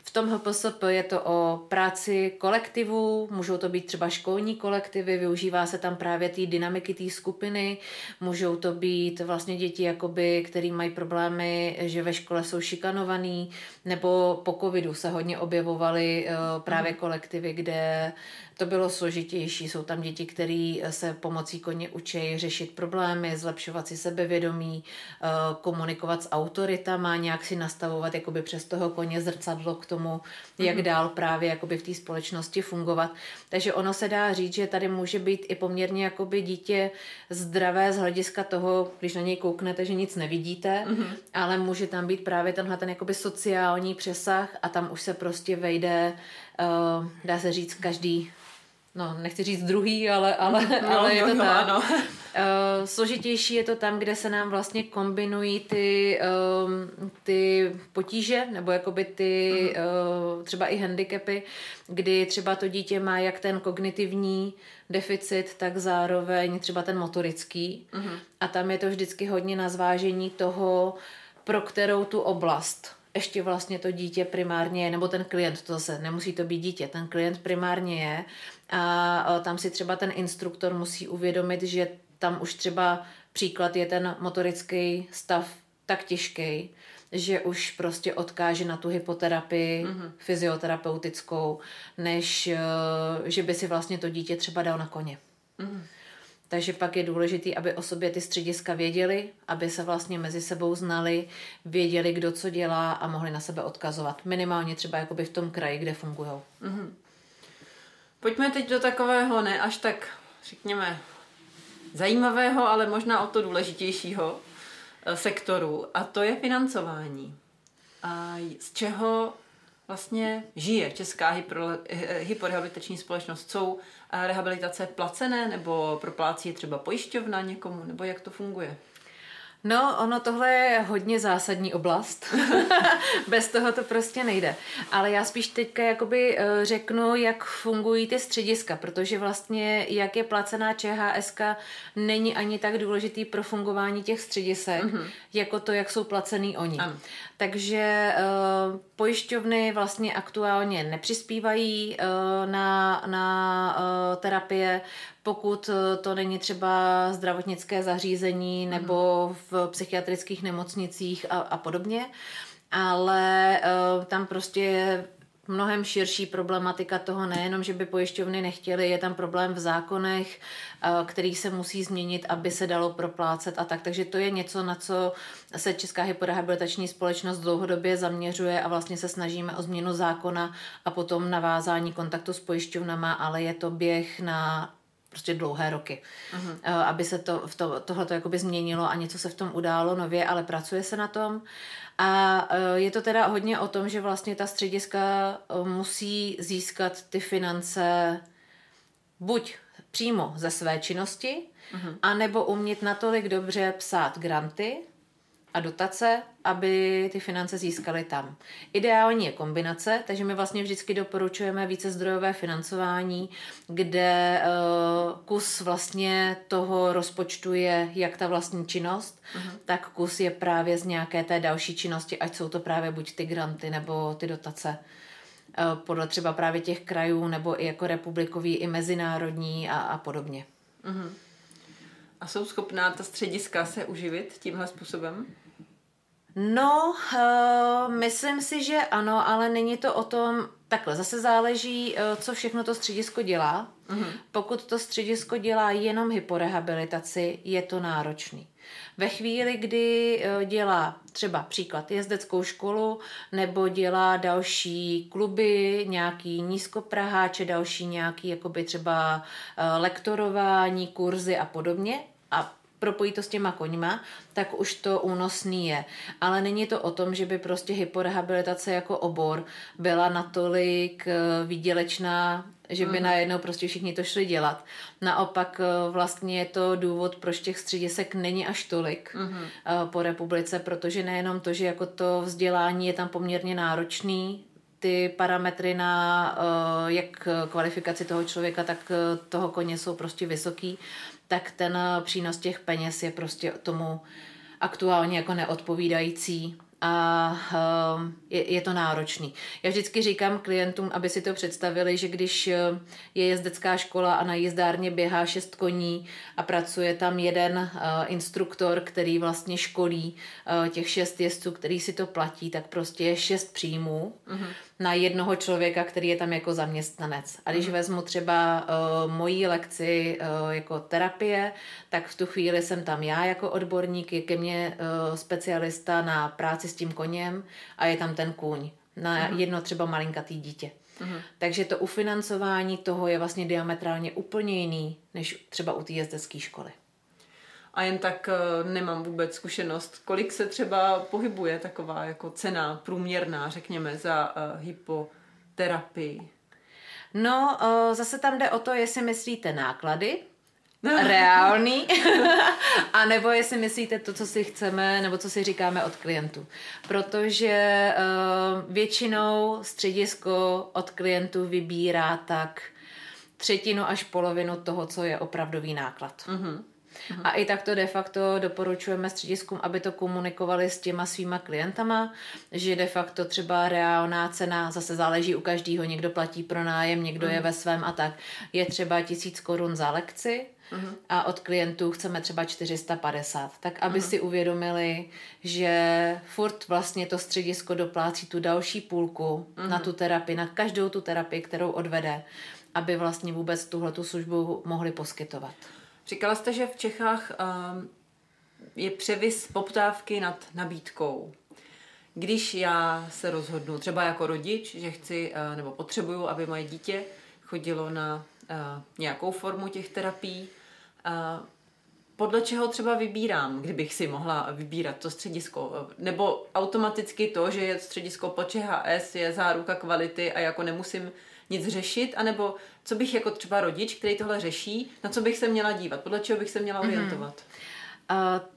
v tom HPSP je to o práci kolektivů, můžou to být třeba školní kolektivy, využívá se tam právě té dynamiky té skupiny, můžou to být vlastně děti, jakoby, který mají problémy, že ve škole jsou šikanovaný, nebo po covidu se hodně objevovaly eh, právě kolektivy, kde to bylo složitější. Jsou tam děti, které se pomocí koně učí řešit problémy, zlepšovat si sebevědomí, eh, komunikovat s autoritama, nějak si nastavovat jakoby přes toho koně zrcadlo k tomu, jak dál právě jakoby v té společnosti fungovat. Takže ono se dá říct, že tady může být i poměrně jakoby dítě zdravé z hlediska toho, když na něj kouknete, že nic nevidíte, ale může tam být právě tenhle ten jakoby sociální přesah a tam už se prostě vejde, uh, dá se říct, každý No, nechci říct druhý, ale, ale, No, ale je jo, to jo, tak. ano. Uh, složitější je to tam, kde se nám vlastně kombinují ty, um, ty potíže, nebo jakoby ty uh, třeba i handicapy, kdy třeba to dítě má jak ten kognitivní deficit, tak zároveň třeba ten motorický. A tam je to vždycky hodně na zvážení toho, pro kterou tu oblast ještě vlastně to dítě primárně je, nebo ten klient, to zase nemusí to být dítě, ten klient primárně je a tam si třeba ten instruktor musí uvědomit, že tam už třeba příklad je ten motorický stav tak těžký, že už prostě odkáže na tu hypoterapii mm-hmm. fyzioterapeutickou, než eh, že by si vlastně to dítě třeba dal na koně. Mm-hmm. Takže pak je důležité, aby o sobě ty střediska věděli, aby se vlastně mezi sebou znali, věděli, kdo co dělá a mohli na sebe odkazovat. Minimálně třeba jakoby v tom kraji, kde fungují. Pojďme teď do takového ne až tak, řekněme, zajímavého, ale možná o to důležitějšího eh, sektoru a to je financování. A z čeho vlastně žije Česká eh, hyporehabilitační společnost? Jsou eh, rehabilitace placené nebo proplácí třeba pojišťovna někomu, nebo jak to funguje? No, ono tohle je hodně zásadní oblast. Bez toho to prostě nejde. Ale já spíš teďka jakoby eh, řeknu, jak fungují ty střediska, protože vlastně jak je placená ČHSK není ani tak důležitý pro fungování těch středisek, mm-hmm. jako to, jak jsou placený oni. Ano. Takže uh, pojišťovny vlastně aktuálně nepřispívají uh, na, na uh, terapie, pokud to není třeba zdravotnické zařízení nebo v psychiatrických nemocnicích a, a podobně. Ale uh, tam prostě je mnohem širší problematika toho nejenom, že by pojišťovny nechtěly, je tam problém v zákonech, eh, který se musí změnit, aby se dalo proplácet a tak. Takže to je něco, na co se Česká hyporehabilitační společnost dlouhodobě zaměřuje a vlastně se snažíme o změnu zákona a potom navázání kontaktu s pojišťovnama, ale je to běh na prostě dlouhé roky, uh-huh. aby se to, v to, tohleto jakoby změnilo a něco se v tom událo nově, ale pracuje se na tom. A eh, je to teda hodně o tom, že vlastně ta střediska eh, musí získat ty finance buď přímo ze své činnosti, uh-huh. anebo umět natolik dobře psát granty, a dotace, aby ty finance získaly tam. Ideální je kombinace, takže my vlastně vždycky doporučujeme více zdrojové financování, kde uh, kus vlastně toho rozpočtu je jak ta vlastní činnost, uh-huh. tak kus je právě z nějaké té další činnosti, ať jsou to právě buď ty granty nebo ty dotace uh, podle třeba právě těch krajů nebo i jako republikový, i mezinárodní a, a podobně. Uh-huh. A jsou schopná ta střediska se uživit tímhle způsobem? No, uh, myslím si, že ano, ale není to o tom, takhle, zase záleží, uh, co všechno to středisko dělá. Uh-huh. Pokud to středisko dělá jenom hyporehabilitaci, je to náročný. Ve chvíli, kdy uh, dělá třeba příklad jezdeckou školu nebo dělá další kluby, nějaký nízkopraháče, další nějaký jakoby třeba uh, lektorování, kurzy a podobně, a propojí to s těma koňma, tak už to únosný je. Ale není to o tom, že by prostě hyporehabilitace jako obor byla natolik eh, výdělečná, že by mm. najednou prostě všichni to šli dělat. Naopak eh, vlastně je to důvod, proč těch středisek není až tolik mm. po republice, protože nejenom to, že jako to vzdělání je tam poměrně náročný, ty parametry na jak kvalifikaci toho člověka, tak toho koně jsou prostě vysoký, tak ten eh, přínos těch peněz je prostě tomu aktuálně jako neodpovídající a uh, je, je to náročný. Já vždycky říkám klientům, aby si to představili, že když eh, je jezdecká škola a na jízdárně běhá šest koní a pracuje tam jeden uh, instruktor, který vlastně školí uh, těch šest jezdců, který si to platí, tak prostě je šest příjmů. Uh-huh na jednoho člověka, který je tam jako zaměstnanec. A když mm. vezmu třeba mojí lekci jako terapie, tak v tu chvíli jsem tam já jako odborník, je ke mně specialista na práci s tím koněm a je tam ten kůň na mm. jedno třeba malinkatý dítě. Mm. Takže to ufinancování toho je vlastně diametrálně úplně jiný, než třeba u té jezdecké školy a jen tak eh, nemám vůbec zkušenost, kolik se třeba pohybuje taková jako cena průměrná, řekněme, za uh, hypoterapii. No, uh, zase tam jde o to, jestli myslíte náklady, reálný, a nebo jestli myslíte to, co si chceme, nebo co si říkáme od klientů. Protože uh, většinou středisko od klientů vybírá tak třetinu až polovinu toho, co je opravdový náklad. Uh-huh. Uhum. A i tak to de facto doporučujeme střediskům, aby to komunikovali s těma svýma klientama, že de facto třeba reálná cena, zase záleží u každého, někdo platí pro nájem, někdo uhum. je ve svém a tak, je třeba tisíc korun za lekci, Uh-huh. a od klientů chceme třeba 450. Tak aby uh-huh. si uvědomili, že furt vlastně to středisko doplácí tu další půlku uh-huh. na tu terapii, na každou tu terapii, kterou odvede, aby vlastně vůbec tuhle tu službu mohli poskytovat. Říkala jste, že v Čechách um, je převis poptávky nad nabídkou. Když já se rozhodnu, třeba jako rodič, že chci uh, nebo potřebuju, aby moje dítě chodilo na uh, nějakou formu těch terapií, uh, podle čeho třeba vybírám, kdybych si mohla vybírat to středisko? Nebo automaticky to, že je středisko po ČHS, je záruka kvality a jako nemusím nic řešit, anebo co bych jako třeba rodič, který tohle řeší, na co bych se měla dívat, podle čeho bych se měla mhm. orientovat? Mm-hmm.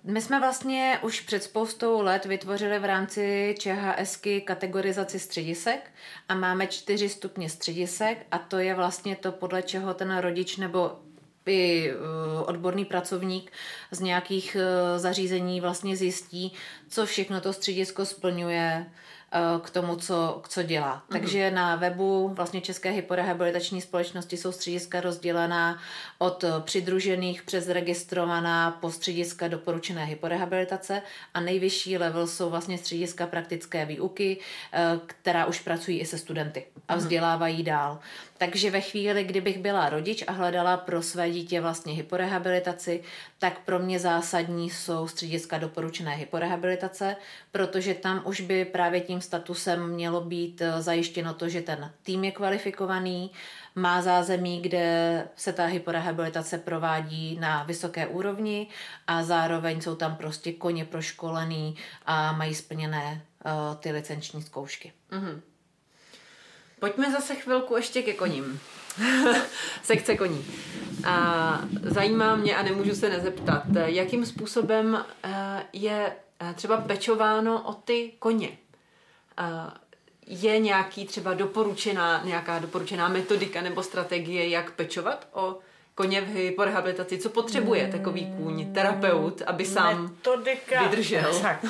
My jsme vlastně už před spoustou let vytvořili v rámci ČHSky kategorizaci středisek a máme čtyři stupně středisek a to je vlastně to, podle čeho ten rodič nebo i uh, odborný pracovník z nějakých uh, zařízení vlastně zjistí, co všechno to středisko splňuje, Eh, k tomu, co, co dělá. Mm-hmm. Takže na webu vlastně České hyporehabilitační společnosti jsou střediska rozdělená od přidružených přes registrovaná po střediska doporučené hyporehabilitace a nejvyšší level jsou vlastně střediska praktické výuky, eh, která už pracují i se studenty a mhm. vzdělávají dál. Takže ve chvíli, kdybych byla rodič a hledala pro své dítě vlastně hyporehabilitaci, tak pro mě zásadní jsou střediska doporučené hyporehabilitace, protože tam už by právě tím statusem mělo být eh, zajištěno to, že ten tým je kvalifikovaný, má zázemí, kde se ta hyporehabilitace provádí na vysoké úrovni a zároveň jsou tam prostě koně proškolený a mají splněné uh, ty licenční zkoušky. Mm-hmm. Pojďme zase chvilku ještě ke koním. Sekce koní. A zajímá mě a nemůžu se nezeptat, jakým způsobem eh, je eh, třeba pečováno o ty koně. Eh, je nějaký třeba doporučená, nějaká doporučená metodika nebo strategie, jak pečovat o koně v hyporehabilitaci? Co potřebuje takový kůň, terapeut, aby sám Metodika, vydržel? Tak.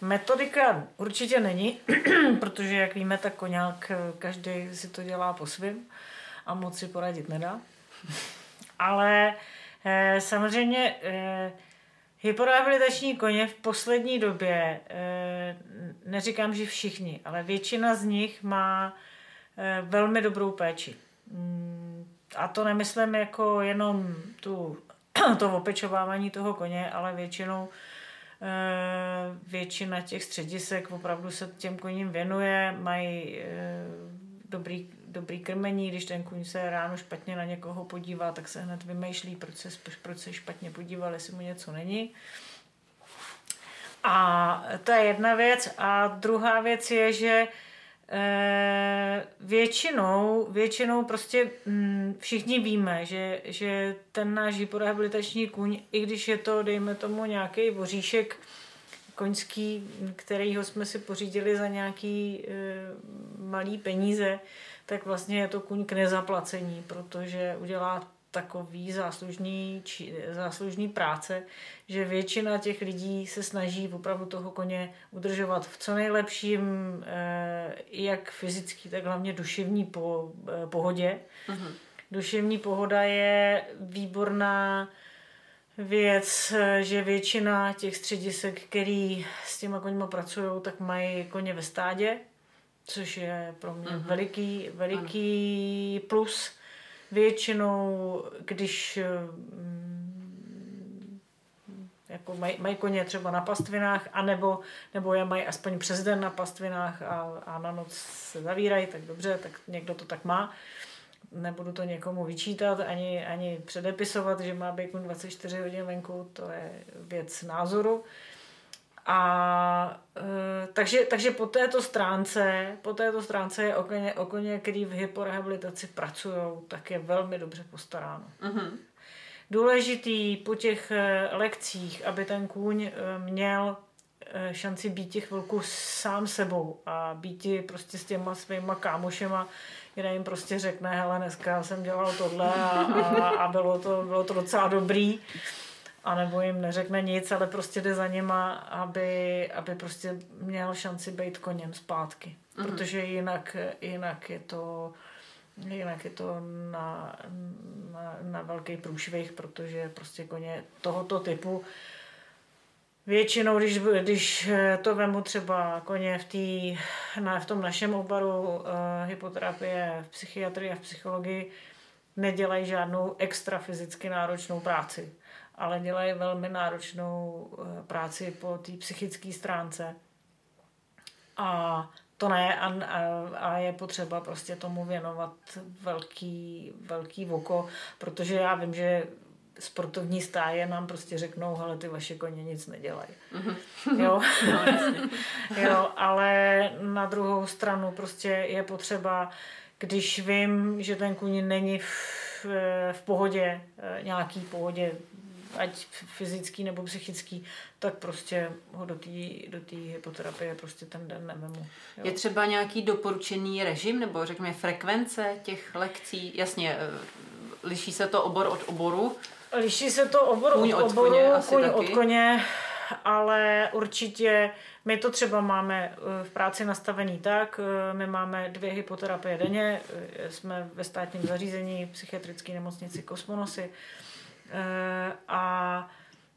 Metodika určitě není, protože jak víme, tak koňák každý si to dělá po svém a moc si poradit nedá. Ale eh, samozřejmě eh, hyporehabilitační koně v poslední době, eh, neříkám, že všichni, ale většina z nich má eh, velmi dobrou péči. Mm, a to nemyslím jako jenom tu, to opečovávání toho koně, ale většinou eh, většina těch středisek opravdu se těm koním věnuje, mají dobrý, dobrý krmení, když ten kuň se ráno špatně na někoho podívá, tak se hned vymýšlí, proč se, proč se špatně podíval, jestli mu něco není. A to je jedna věc. A druhá věc je, že většinou, většinou prostě mm, všichni víme, že, že ten náš hyporehabilitační kuň, i když je to, dejme tomu, nějaký voříšek, koňský, kterýho jsme si pořídili za nějaký e, malý peníze, tak vlastně je to kuň k nezaplacení, protože udělá takový záslužný, či, záslužný práce, že většina těch lidí se snaží opravdu toho koně udržovat v co nejlepším, e, jak fyzický, tak hlavně duševní po, e, pohodě. Uh-huh. Duševní pohoda je výborná věc, že většina těch středisek, který s těma koněma pracují, tak mají koně ve stádě, což je pro mě uh-huh. veliký, veliký plus. Většinou, když mm, jako maj, mají koně třeba na pastvinách, anebo, nebo je mají aspoň přes den na pastvinách a, a na noc se zavírají, tak dobře, tak někdo to tak má nebudu to někomu vyčítat ani, ani předepisovat, že má být 24 hodin venku, to je věc názoru. A e, takže, takže po této stránce, po této stránce je o koně, o koně který v hyporehabilitaci pracují, tak je velmi dobře postaráno. Uh-huh. Důležitý po těch e, lekcích, aby ten kůň e, měl šanci být těch chvilku sám sebou a být prostě s těma svýma kámošema, kde jim prostě řekne, hele, dneska jsem dělal tohle a, a, a bylo, to, bylo to docela dobrý. A nebo jim neřekne nic, ale prostě jde za nima, aby, aby prostě měl šanci být koněm zpátky. Mm-hmm. Protože jinak, jinak je to jinak je to na, na, na velký průšvih, protože prostě koně tohoto typu Většinou, když, když to vemu třeba koně v, tý, na, v tom našem oboru uh, hypoterapie v psychiatrii a v psychologii, nedělají žádnou extra fyzicky náročnou práci, ale dělají velmi náročnou uh, práci po té psychické stránce. A to ne, a, a, a je potřeba prostě tomu věnovat velký, velký oko, protože já vím, že sportovní stáje nám prostě řeknou, ale ty vaše koně nic nedělají. Mm-hmm. Jo? No, jo, ale na druhou stranu prostě je potřeba, když vím, že ten kůň není v, v pohodě, eh, nějaký pohodě, ať fyzický nebo psychický, tak prostě ho do té do hypoterapie prostě ten den nevemu. Jo. Je třeba nějaký doporučený režim nebo řekněme frekvence těch lekcí? Jasně, eh, liší se to obor od oboru, Liší se to obor kůň od, od oboru, koně, kůň taky. od koně, ale určitě my to třeba máme eh, v práci nastavený tak, eh, my máme dvě hypoterapie denně, jsme ve státním zařízení psychiatrické nemocnici Kosmonosy a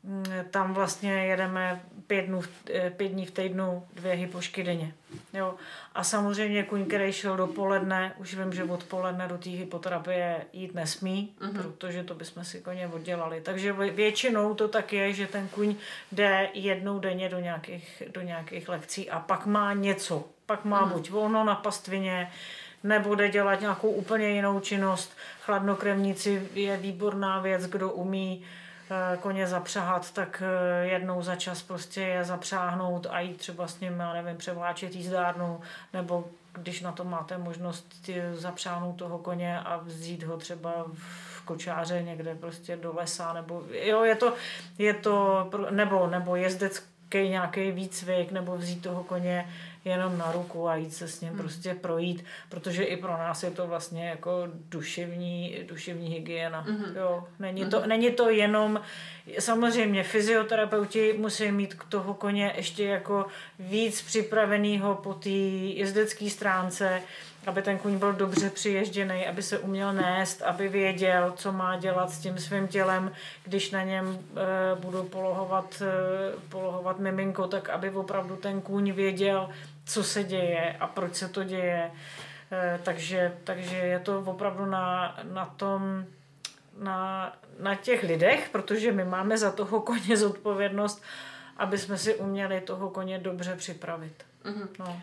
Mm, tam vlastně jedeme pět, dnů, eh, pět dní v týdnu, dvě hypošky denně. Jo. A samozřejmě kuň, který šel dopoledne, už vím, že odpoledne do té hypoterapie jít nesmí, uh-huh. protože to bychom si koně oddělali. Takže většinou to tak je, že ten kuň jde jednou denně do nějakých, do nějakých lekcí a pak má něco. Pak má uh-huh. buď volno na pastvině, nebo jde dělat nějakou úplně jinou činnost. Chladnokrevníci je výborná věc, kdo umí Eh, koně zapřahat, tak eh, jednou za čas prostě je zapřáhnout a jít třeba s ním, já nevím, převláčet jízdárnu, nebo když na to máte možnost zapřáhnout toho koně a vzít ho třeba v kočáře někde prostě do lesa, nebo jo, je to, je to nebo, nebo jezdec nějaký výcvik nebo vzít toho koně jenom na ruku a jít se s ním hmm. prostě projít, protože i pro nás je to vlastně jako duševní, duševní hygiena. Hmm. Jo, není, to, hmm. není to jenom, samozřejmě fyzioterapeuti musí mít k toho koně ještě jako víc připraveného po té jezdecké stránce, aby ten kůň byl dobře přiježděný, aby se uměl nést, aby věděl, co má dělat s tím svým tělem, když na něm e, budu polohovat, e, polohovat miminko, tak aby opravdu ten kůň věděl, co se děje a proč se to děje. E, takže, takže je to opravdu na, na tom, na, na těch lidech, protože my máme za toho koně zodpovědnost, aby jsme si uměli toho koně dobře připravit. Mm-hmm. No.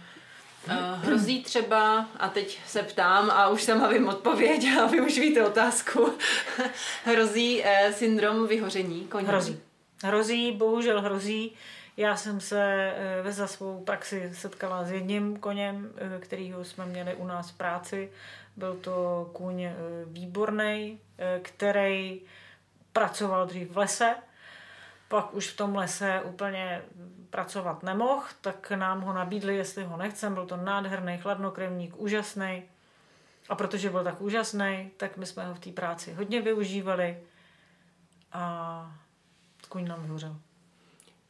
Uh, hrozí třeba, a teď se ptám a už sama vím odpověď a vy už víte otázku, hrozí uh, syndrom vyhoření koně? Hrozí. Hrozí, bohužel hrozí. Já jsem se uh, za svou praxi setkala s jedním koněm, uh, kterýho jsme měli u nás v práci. Byl to kůň uh, výborný, který pracoval dřív v lese, pak už v tom lese úplně pracovat nemohl, tak nám ho nabídli, jestli ho nechcem. Byl to nádherný chladnokrevník, úžasný. A protože byl tak úžasný, tak my jsme ho v té práci hodně využívali a kůň nám vyhořel.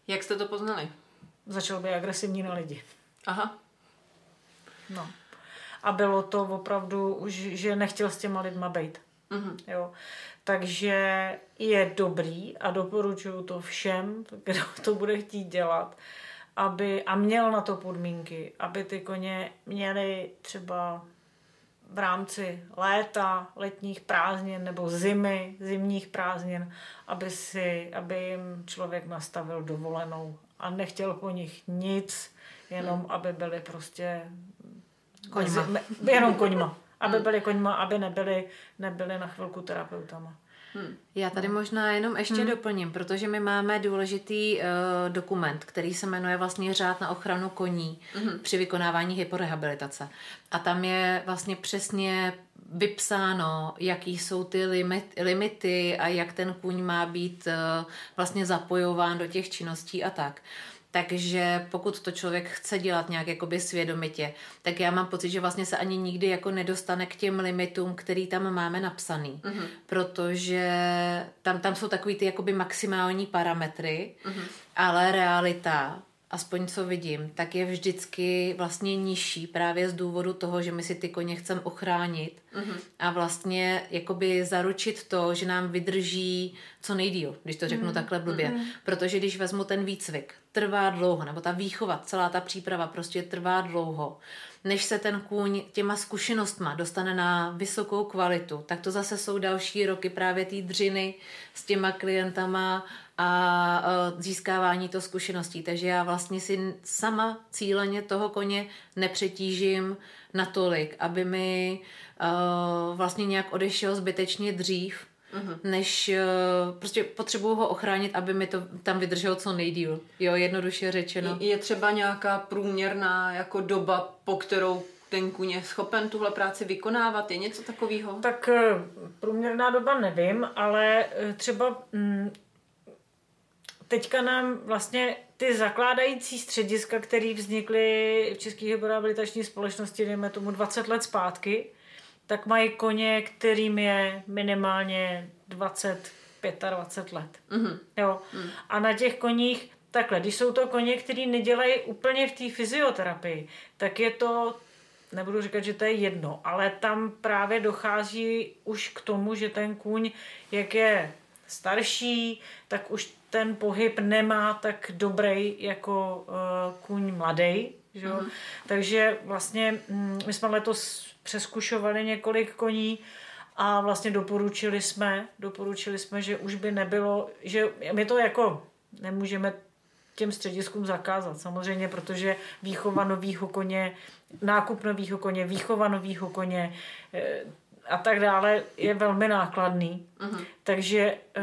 Jak jste to poznali? Začal být agresivní na lidi. Aha. No. A bylo to opravdu už, že nechtěl s těma lidma být. Mm-hmm. Jo. Takže je dobrý a doporučuju to všem, kdo to bude chtít dělat, aby, a měl na to podmínky, aby ty koně měly třeba v rámci léta, letních prázdnin nebo zimy, zimních prázdnin, aby, si, aby jim člověk nastavil dovolenou a nechtěl po nich nic, jenom hmm. aby byli prostě koňma. Mezi, jenom koňma aby hmm. byli koňma, aby nebyli, nebyli na chvilku terapeutama. Hmm. Já tady možná jenom ještě hmm. doplním, protože my máme důležitý uh, dokument, který se jmenuje vlastně řád na ochranu koní hmm. při vykonávání hyporehabilitace. A tam je vlastně přesně vypsáno, jaký jsou ty limit, limity a jak ten kůň má být uh, vlastně zapojován do těch činností a tak. Takže pokud to člověk chce dělat nějak jakoby svědomitě, tak já mám pocit, že vlastně se ani nikdy jako nedostane k těm limitům, který tam máme napsaný. Mm-hmm. Protože tam, tam jsou takový ty jakoby maximální parametry, mm-hmm. ale realita aspoň co vidím, tak je vždycky vlastně nižší právě z důvodu toho, že my si ty koně chceme ochránit mm-hmm. a vlastně jakoby zaručit to, že nám vydrží co nejdíl, když to řeknu mm-hmm. takhle blbě. Mm-hmm. Protože když vezmu ten výcvik, trvá dlouho, nebo ta výchova, celá ta příprava prostě trvá dlouho, než se ten kůň těma zkušenostma dostane na vysokou kvalitu, tak to zase jsou další roky právě té dřiny s těma klientama a získávání to zkušeností. Takže já vlastně si sama cíleně toho koně nepřetížím natolik, aby mi vlastně nějak odešel zbytečně dřív, uh-huh. než uh, prostě potřebuju ho ochránit, aby mi to tam vydrželo co nejdíl. Jo, jednoduše řečeno. Je, je třeba nějaká průměrná jako doba, po kterou ten kůň je schopen tuhle práci vykonávat? Je něco takového? Tak průměrná doba nevím, ale třeba mm, teďka nám vlastně ty zakládající střediska, které vznikly v České rehabilitační společnosti, dejme tomu 20 let zpátky, tak mají koně, kterým je minimálně 20, 25 let. Mm-hmm. Jo. Mm. A na těch koních, takhle, když jsou to koně, který nedělají úplně v té fyzioterapii, tak je to, nebudu říkat, že to je jedno, ale tam právě dochází už k tomu, že ten kůň, jak je starší, tak už ten pohyb nemá tak dobrý jako uh, kůň mladý. Mm-hmm. Takže vlastně mm, my jsme letos přeskušovali několik koní a vlastně doporučili jsme, doporučili jsme, že už by nebylo, že my to jako nemůžeme těm střediskům zakázat samozřejmě, protože výchova novýho koně, nákup novýho koně, výchova novýho koně, eh, a tak dále je velmi nákladný. Uh-huh. Takže uh,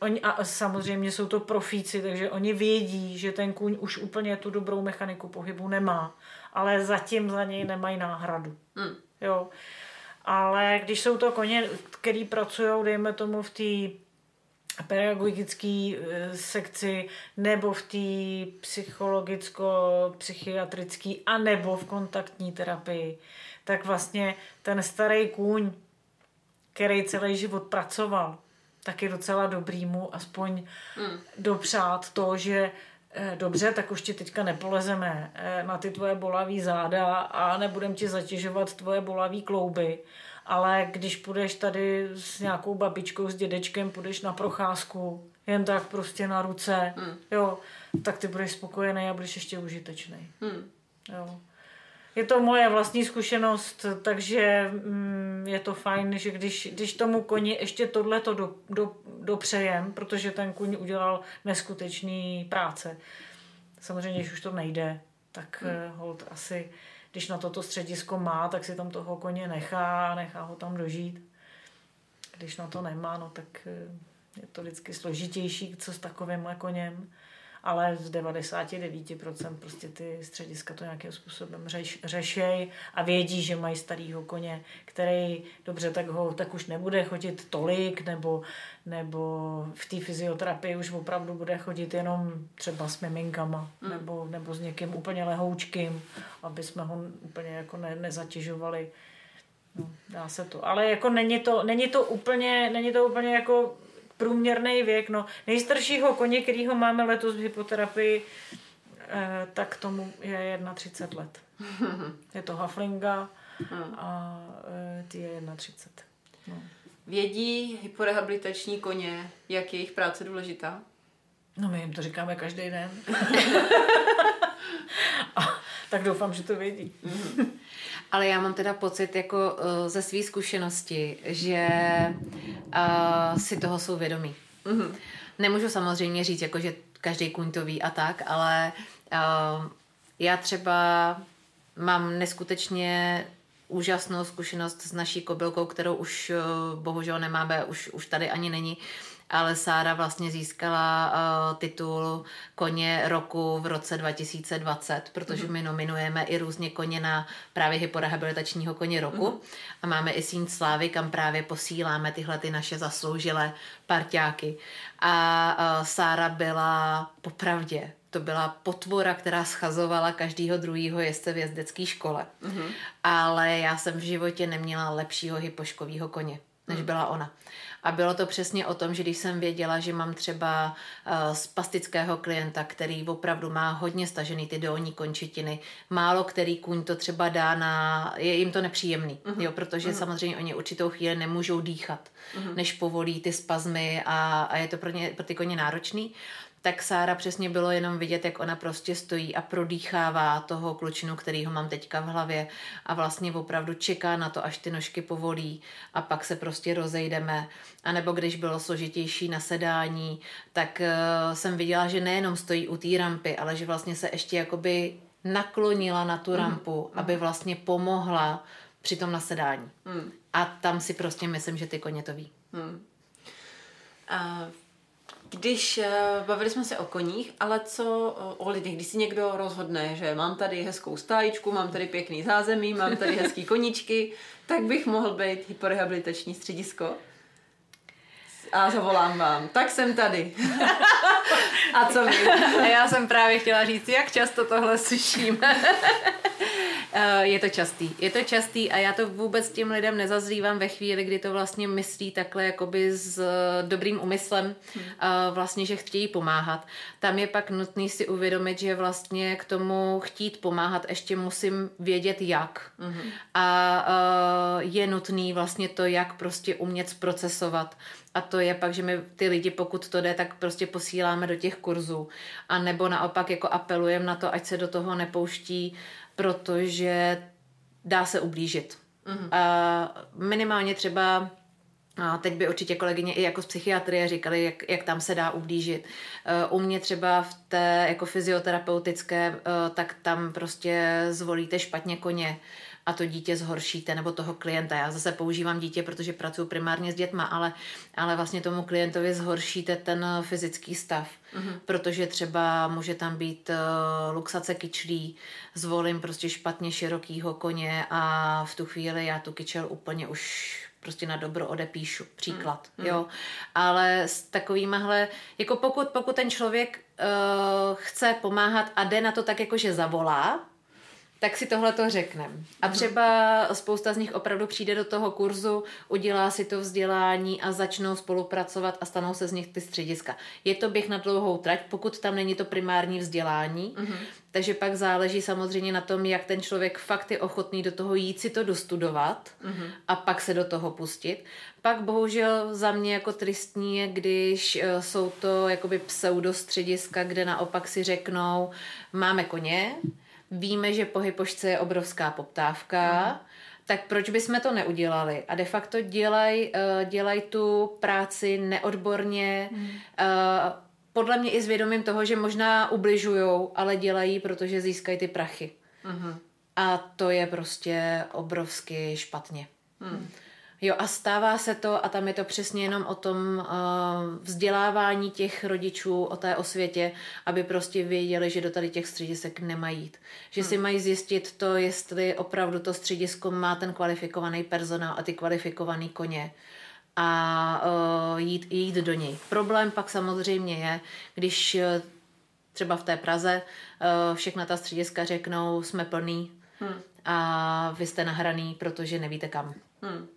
oni, a samozřejmě jsou to profíci, takže oni vědí, že ten kůň už úplně tu dobrou mechaniku pohybu nemá, ale zatím za něj nemají náhradu. Uh-huh. Jo. Ale když jsou to koně, který pracují, dejme tomu, v té pedagogické sekci nebo v té psychologicko-psychiatrické a nebo v kontaktní terapii, tak vlastně ten starý kůň, který celý život pracoval, tak je docela dobrý mu aspoň mm. dopřát to, že eh, dobře, tak už ti teďka nepolezeme eh, na ty tvoje bolavý záda a nebudem ti zatěžovat tvoje bolavý klouby, ale když půjdeš tady s nějakou babičkou, s dědečkem, půjdeš na procházku, jen tak prostě na ruce, mm. jo, tak ty budeš spokojený a budeš ještě užitečný. Mm. Jo je to moje vlastní zkušenost, takže mm, je to fajn, že když, když tomu koni ještě tohle to do, do, dopřejem, protože ten kuň udělal neskutečný práce. Samozřejmě, když už to nejde, tak hmm. hold asi, když na toto středisko má, tak si tam toho koně nechá, nechá ho tam dožít. Když na to nemá, no tak eh, je to vždycky složitější, co s takovým koněm ale z 99% prostě ty střediska to nějakým způsobem řeš, řešej a vědí, že mají starýho koně, který dobře, tak ho tak už nebude chodit tolik, nebo, nebo v té fyzioterapii už opravdu bude chodit jenom třeba s miminkama, mm. nebo, nebo s někým úplně lehoučkým, aby jsme ho úplně jako ne, nezatěžovali. No, dá se to. Ale jako není to, není to úplně, není to úplně jako průměrný věk. No, nejstaršího koně, kterýho máme letos v hypoterapii, eh, tak tomu je 31 let. Je to Haflinga a eh, ty je 31. No. Vědí hyporehabilitační koně, jak je jejich práce důležitá? No my jim to říkáme každý den. a, tak doufám, že to vědí. Ale já mám teda pocit jako uh, ze své zkušenosti, že uh, si toho jsou vědomí. Mm-hmm. Nemůžu samozřejmě říct, jako, že každý kuň to ví a tak, ale uh, já třeba mám neskutečně úžasnou zkušenost s naší kobylkou, kterou už uh, bohužel nemáme, už, už tady ani není. Uh, ale Sára vlastně získala uh, titul koně roku v roce 2020, protože mm-hmm. my nominujeme i různě koně na právě hyporehabilitačního koně roku mm-hmm. a máme i síň slávy, kam právě posíláme tyhle ty naše zasloužilé parťáky. A uh, Sára byla popravdě to byla potvora, která schazovala každýho druhýho jezdce v jezdecké škole. Mm-hmm. Ale já jsem v životě neměla lepšího hypoškového koně, než mm. byla ona. A bylo to přesně o tom, že když jsem věděla, že mám třeba uh, spastického klienta, který opravdu má hodně stažený ty dolní končetiny, málo který kůň to třeba dá na, je jim to nepříjemný, uh-huh. jo, protože uh-huh. samozřejmě oni určitou chvíli nemůžou dýchat, uh-huh. než povolí ty spazmy a, a je to pro, ně, pro ty koně náročný tak Sára přesně bylo jenom vidět, jak ona prostě stojí a prodýchává toho klučinu, který ho mám teďka v hlavě a vlastně opravdu čeká na to, až ty nožky povolí a pak se prostě rozejdeme. A nebo když bylo složitější nasedání, tak uh, jsem viděla, že nejenom stojí u té rampy, ale že vlastně se ještě jakoby naklonila na tu mhm. rampu, mm. aby vlastně pomohla při tom nasedání. Mm. A tam si prostě myslím, že ty koně to ví. Mm. A když uh, bavili jsme se o koních, ale co uh, o lidech, když si někdo rozhodne, že mám tady hezkou stájičku, mám tady pěkný zázemí, mám tady hezký koníčky, tak bych mohl být hyporehabilitační středisko. A zavolám vám. Tak jsem tady. A co vy? Já jsem právě chtěla říct, jak často tohle slyšíme. Eh, je to častý. Je to častý a já to vůbec tím lidem nezazlívám ve chvíli, kdy to vlastně myslí takhle jakoby s eh, dobrým úmyslem, hmm. vlastně, že chtějí pomáhat. Tam je pak nutný si uvědomit, že vlastně k tomu chtít pomáhat ještě musím vědět jak. Hmm. A je nutný vlastně to, jak prostě umět zprocesovat. A to je pak, že my ty lidi, pokud to jde, tak prostě posíláme do těch kurzů. A nebo naopak jako apelujeme na to, ať se do toho nepouští protože dá se ublížit. Mm-hmm. A minimálně třeba a teď by určitě kolegyně i jako z psychiatrie říkali, jak, jak tam se dá ublížit. U mě třeba v té jako fyzioterapeutické, tak tam prostě zvolíte špatně koně a to dítě zhoršíte, nebo toho klienta. Já zase používám dítě, protože pracuji primárně s dětma, ale, ale vlastně tomu klientovi zhoršíte ten fyzický stav, mm-hmm. protože třeba může tam být uh, luxace kyčlí, zvolím prostě špatně širokýho koně a v tu chvíli já tu kyčel úplně už prostě na dobro odepíšu, příklad, mm. jo. Ale s takovýmahle, jako pokud, pokud ten člověk uh, chce pomáhat a jde na to tak jako, že zavolá, tak si tohle to řekneme. A mhm. třeba spousta z nich opravdu přijde do toho kurzu, udělá si to vzdělání a začnou spolupracovat a stanou se z nich ty střediska. Je to běh na dlouhou trať, pokud tam není to primární vzdělání, mm-hmm. takže pak záleží samozřejmě na tom, jak ten člověk fakt je ochotný do toho jít si to dostudovat mm-hmm. a pak se do toho pustit. Pak bohužel za mě jako tristní je, když uh, jsou to jakoby pseudostřediska, kde naopak si řeknou, máme koně, víme, že po hypošce je obrovská poptávka, mm. tak proč bychom to neudělali? A de facto dělaj, uh, dělaj tu práci neodborně, mm. podle mě i s vědomím toho, že možná ubližujou, ale dělají, protože získají ty prachy. Mm. A to je prostě obrovsky špatně. Mm. Jo, a stává se to, a tam je to přesně jenom o tom uh, vzdělávání těch rodičů, o té osvětě, aby prostě věděli, že do tady těch středisek nemají jít. Že hmm. si mají zjistit to, jestli opravdu to středisko má ten kvalifikovaný personál a ty kvalifikovaný koně a uh, jít, jít do něj. Problém pak samozřejmě je, když uh, třeba v té Praze uh, všechna ta střediska řeknou, jsme plný hmm. a vy jste nahraný, protože nevíte kam. Hmm.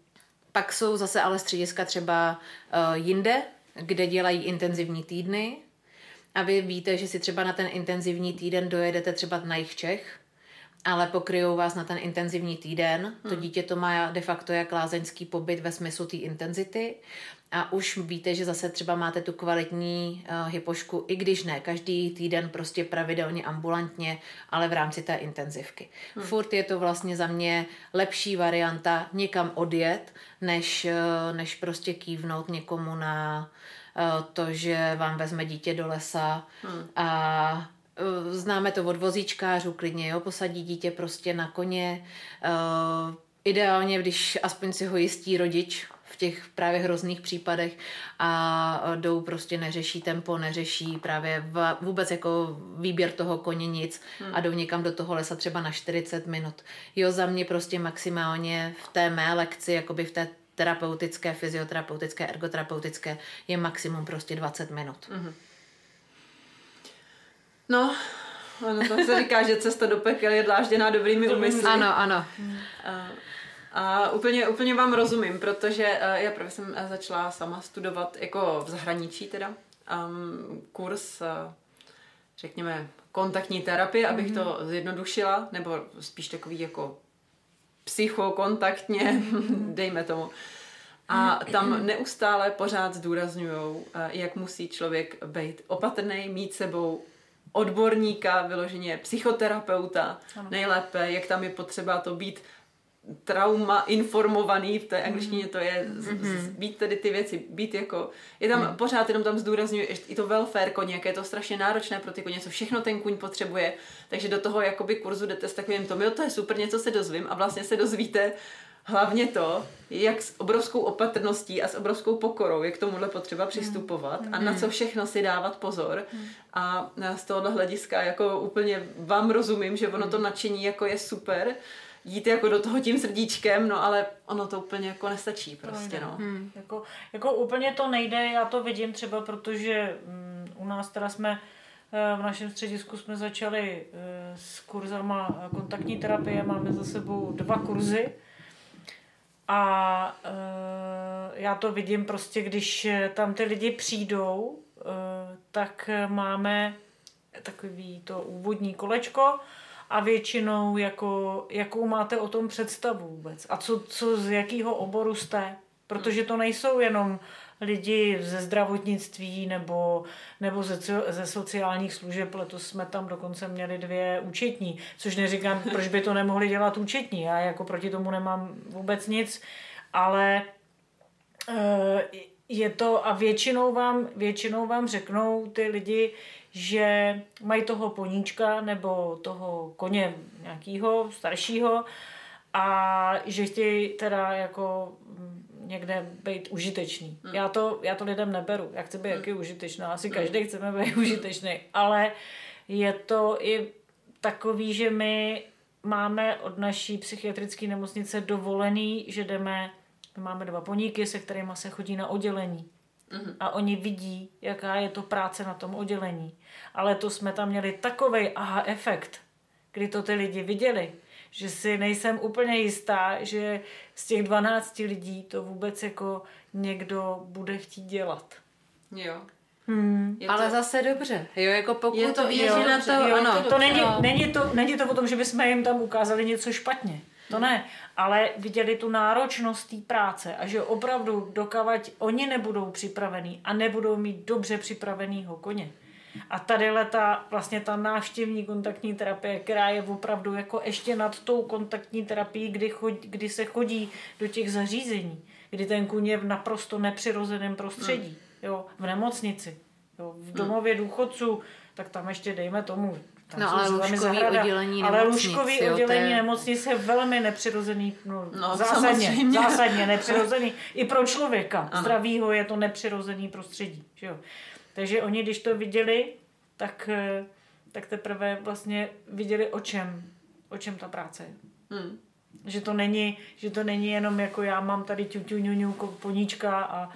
Pak jsou zase ale střediska třeba uh, jinde, kde dělají intenzivní týdny a vy víte, že si třeba na ten intenzivní týden dojedete třeba na jich Čech, ale pokryjou vás na ten intenzivní týden. To hmm. dítě to má de facto jak lázeňský pobyt ve smyslu té intenzity a už víte, že zase třeba máte tu kvalitní uh, hypošku, i když ne každý týden prostě pravidelně ambulantně, ale v rámci té intenzivky. Hmm. Furt je to vlastně za mě lepší varianta někam odjet, než, uh, než prostě kývnout někomu na uh, to, že vám vezme dítě do lesa hmm. a Známe to od vozíčkářů klidně, jo, posadí dítě prostě na koně. Ideálně, když aspoň si ho jistí rodič, v těch právě hrozných případech a jdou prostě neřeší tempo, neřeší právě vůbec jako výběr toho koně nic hmm. a jdou někam do toho lesa třeba na 40 minut. Jo, za mě prostě maximálně v té mé lekci, jakoby v té terapeutické, fyzioterapeutické, ergoterapeutické je maximum prostě 20 minut. Hmm. No, ono to se říká, že cesta do pekel je dlážděná dobrými úmysly. Ano, ano. A, a úplně, úplně vám rozumím, protože uh, já právě jsem uh, začala sama studovat jako v zahraničí teda um, kurz, uh, řekněme, kontaktní terapie, abych mm-hmm. to zjednodušila, nebo spíš takový jako psychokontaktně, dejme tomu. A tam neustále pořád zdůrazňují, jak musí člověk být opatrný, mít sebou odborníka, vyloženě psychoterapeuta, ano. nejlépe, jak tam je potřeba to být trauma informovaný, v té mhm. angličtině to je mm-hmm. být tedy ty věci, být jako, je tam mm. pořád jenom tam zdůrazňuje i to welfare koně, jak je to strašně náročné pro ty koně, co všechno ten kuň potřebuje, takže do toho jakoby kurzu jdete s takovým tom, jo to je super, něco se dozvím a vlastně se dozvíte hlavně to, jak s obrovskou opatrností a s obrovskou pokorou je k tomuhle potřeba přistupovat mm. a na co všechno si dávat pozor. Mm. A z tohohle hlediska jako úplně vám rozumím, že ono to nadšení jako je super, jít jako do toho tím srdíčkem, no ale ono to úplně jako nestačí prostě, no. Hmm. Jako, jako úplně to nejde, já to vidím třeba, protože um, u nás teda jsme eh, v našem středisku jsme začali uh, s kurzama kontaktní terapie, máme za sebou dva kurzy a uh, já to vidím prostě, když tam ty lidi přijdou, tak máme takový to úvodní kolečko, a většinou jako, jakou máte o tom představu vůbec a co, co z jakého oboru jste, protože to nejsou jenom lidi ze zdravotnictví nebo, nebo ze, ze sociálních služeb. Letos jsme tam dokonce měli dvě účetní, což neříkám, proč by to nemohli dělat účetní. Já jako proti tomu nemám vůbec nic, ale eh, je to a většinou vám, většinou vám řeknou ty lidi, že mají toho poníčka nebo toho koně nějakého staršího a že chtějí teda jako někde být užitečný. Hmm. Já, to, já to lidem neberu. Já chci být hmm. jaký užitečná. Asi hmm. každý chceme být užitečný. Ale je to i takový, že my máme od naší psychiatrické nemocnice dovolený, že jdeme, my máme dva poníky, se kterými se chodí na oddělení. Mm-hmm. A oni vidí, jaká je to práce na tom oddělení. Ale to jsme tam měli takový aha efekt, kdy to ty lidi viděli, že si nejsem úplně jistá, že z těch 12 lidí to vůbec jako někdo bude chtít dělat. Jo. Hmm. to... Ale zase dobře. Jo, jako pokud je to, je, na to, jo, ano. To, to není, není, to, není to o tom, že bychom jim tam ukázali něco špatně. To ne, ale viděli tu náročnost té práce a že opravdu dokavať oni nebudou připravení a nebudou mít dobře připravenýho koně. A tady ta vlastně ta návštěvní kontaktní terapie, která je opravdu jako ještě nad tou kontaktní terapií, kdy, chodí, kdy se chodí do těch zařízení, kdy ten kůň je v naprosto nepřirozeném prostředí. Hmm. Jo, v nemocnici, jo, v domově důchodců, tak tam ještě dejme tomu tam no, ale lůžkový oddělení ale lůžkový oddělení je... nemocnic je velmi nepřirozený, no, no zásadně, samozřejmě. zásadně nepřirozený. I pro člověka ano. zdravýho je to nepřirozený prostředí. Že jo? Takže oni, když to viděli, tak, eh, tak teprve vlastně viděli, o čem, o čem ta práce je. Hmm. Že to není, že to není jenom jako já mám tady ťu, ňu, poníčka a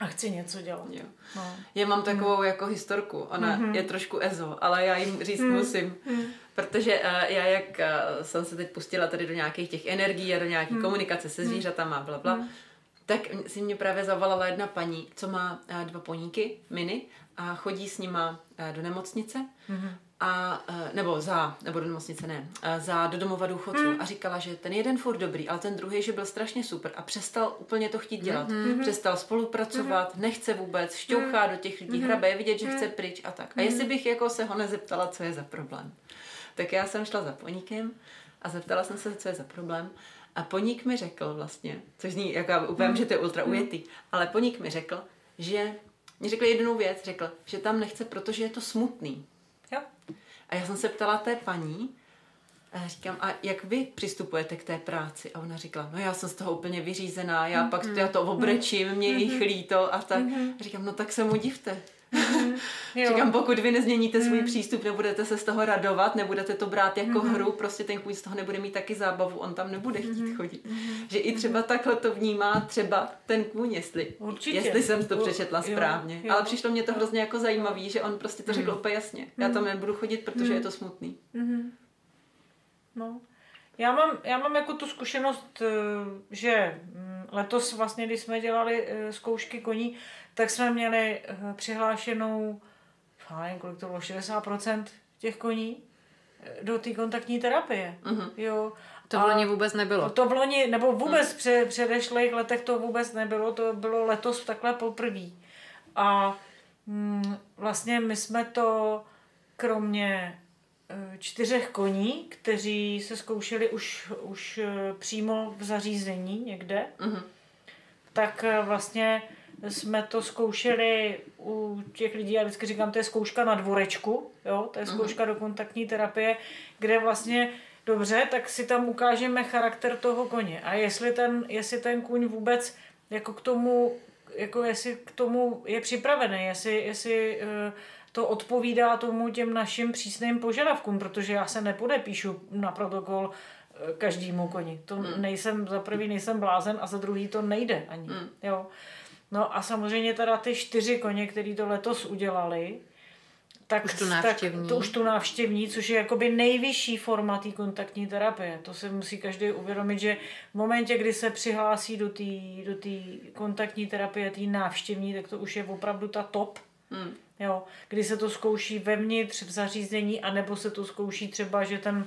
a chci něco dělat. Jo. No. Já mám takovou mm. jako historku. Ona mm-hmm. je trošku ezo, ale já jim říct mm. musím. Mm. Protože uh, já, jak uh, jsem se teď pustila tady do nějakých těch energií a do nějaké mm. komunikace se zvířatama, bla, bla, mm. tak si mě právě zavolala jedna paní, co má uh, dva poníky, mini, a chodí s nima uh, do nemocnice. Mm-hmm a, e, nebo za, nebo do nemocnice ne, e, za do domova důchodců mm. a říkala, že ten jeden furt dobrý, ale ten druhý, že byl strašně super a přestal úplně to chtít dělat. Mm-hmm. Přestal spolupracovat, mm-hmm. nechce vůbec, šťouchá mm. do těch lidí, mm-hmm. hrabe, je vidět, že mm. chce pryč a tak. A jestli bych jako se ho nezeptala, co je za problém. Tak já jsem šla za poníkem a zeptala jsem se, co je za problém. A poník mi řekl vlastně, což zní, jako úplně, mm. že to je ultra ujetý, ale poník mi řekl, že mi řekl jednu věc, řekl, že tam nechce, protože je to smutný. Jo. A já jsem se ptala té paní, a říkám, a jak vy přistupujete k té práci? A ona říkala, no já jsem z toho úplně vyřízená, já mm-hmm. pak to, já to obrečím, mě mm-hmm. jich líto a tak. Mm-hmm. A říkám, no tak se mu divte. Mm-hmm. Říkám, pokud vy nezměníte svůj mm. přístup, nebudete se z toho radovat, nebudete to brát jako mm-hmm. hru, prostě ten kůň z toho nebude mít taky zábavu, on tam nebude chtít mm-hmm. chodit. Mm-hmm. Že i třeba takhle to vnímá třeba ten kůň, jestli, Určitě. jestli jsem to přečetla jo, správně. Jo. Ale přišlo mě to hrozně jako zajímavý, že on prostě to řekl mm-hmm. úplně jasně. Já tam nebudu chodit, protože mm-hmm. je to smutný. Mm-hmm. No. Já mám, já mám jako tu zkušenost, eh, že mm, letos vlastně, když jsme dělali eh, zkoušky koní, tak jsme měli eh, přihlášenou, nevím, kolik to bylo, 60% těch koní do té kontaktní terapie. Uh-huh. Jo. To v loni vůbec nebylo. To v loni, nebo vůbec uh před předešlých letech to vůbec nebylo, to bylo letos takhle poprvé. A mm, vlastně my jsme to kromě čtyřech koní, kteří se zkoušeli už, už eh, přímo v zařízení někde, uh-huh. tak eh, vlastně jsme to zkoušeli u těch lidí, já vždycky říkám, to je zkouška na dvorečku, jo? to je mhm. zkouška do kontaktní terapie, kde vlastně dobře, tak si tam ukážeme charakter toho koně a jestli ten, jestli ten kůň vůbec jako k tomu, jako jestli k tomu je připravený, jestli, jestli uh, to odpovídá tomu těm našim přísným požadavkům, protože já se nepodepíšu na protokol eh, každému koni. To mm. nejsem, za prvý nejsem blázen a za druhý to nejde ani. Mm. Jo. No a samozřejmě teda ty čtyři koně, který to letos udělali, tak, už tu návštěvní. Tak, to už tu návštěvní, což je jakoby nejvyšší forma té kontaktní terapie. To se musí každý uvědomit, že v momentě, kdy se přihlásí do té do kontaktní terapie, té návštěvní, tak to už je opravdu ta top. Mm. Jo, kdy se to zkouší vevnitř v zařízení, anebo se to zkouší třeba, že ten,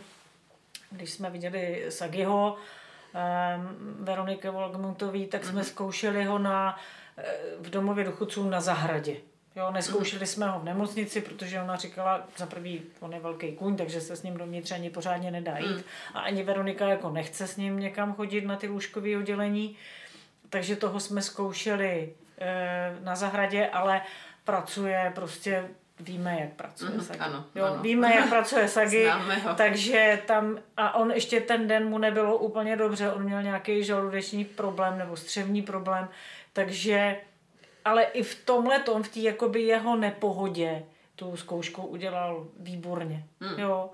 když jsme viděli Sagiho, um, Veroniky Volgmutový, tak jsme mm-hmm. zkoušeli ho na, eh, v domově důchodců na zahradě. Jo, neskoušeli jsme ho v nemocnici, protože ona říkala, za prvý, on je velký kůň, takže se s ním dovnitř ani pořádně nedá jít. Mm. A ani Veronika jako nechce s ním někam chodit na ty lůžkové oddělení. Takže toho jsme zkoušeli e, na zahradě, ale pracuje prostě víme, jak pracuje Mhm, Sagi. ano, jo, ano. Víme, jak pracuje Sagi, takže tam, a on ještě ten den mu nebylo úplně dobře, on měl nějaký žaludeční problém nebo střevní problém, takže, ale i v tomhle tom, v té jakoby jeho nepohodě, tu zkoušku udělal výborně, Hmm. jo.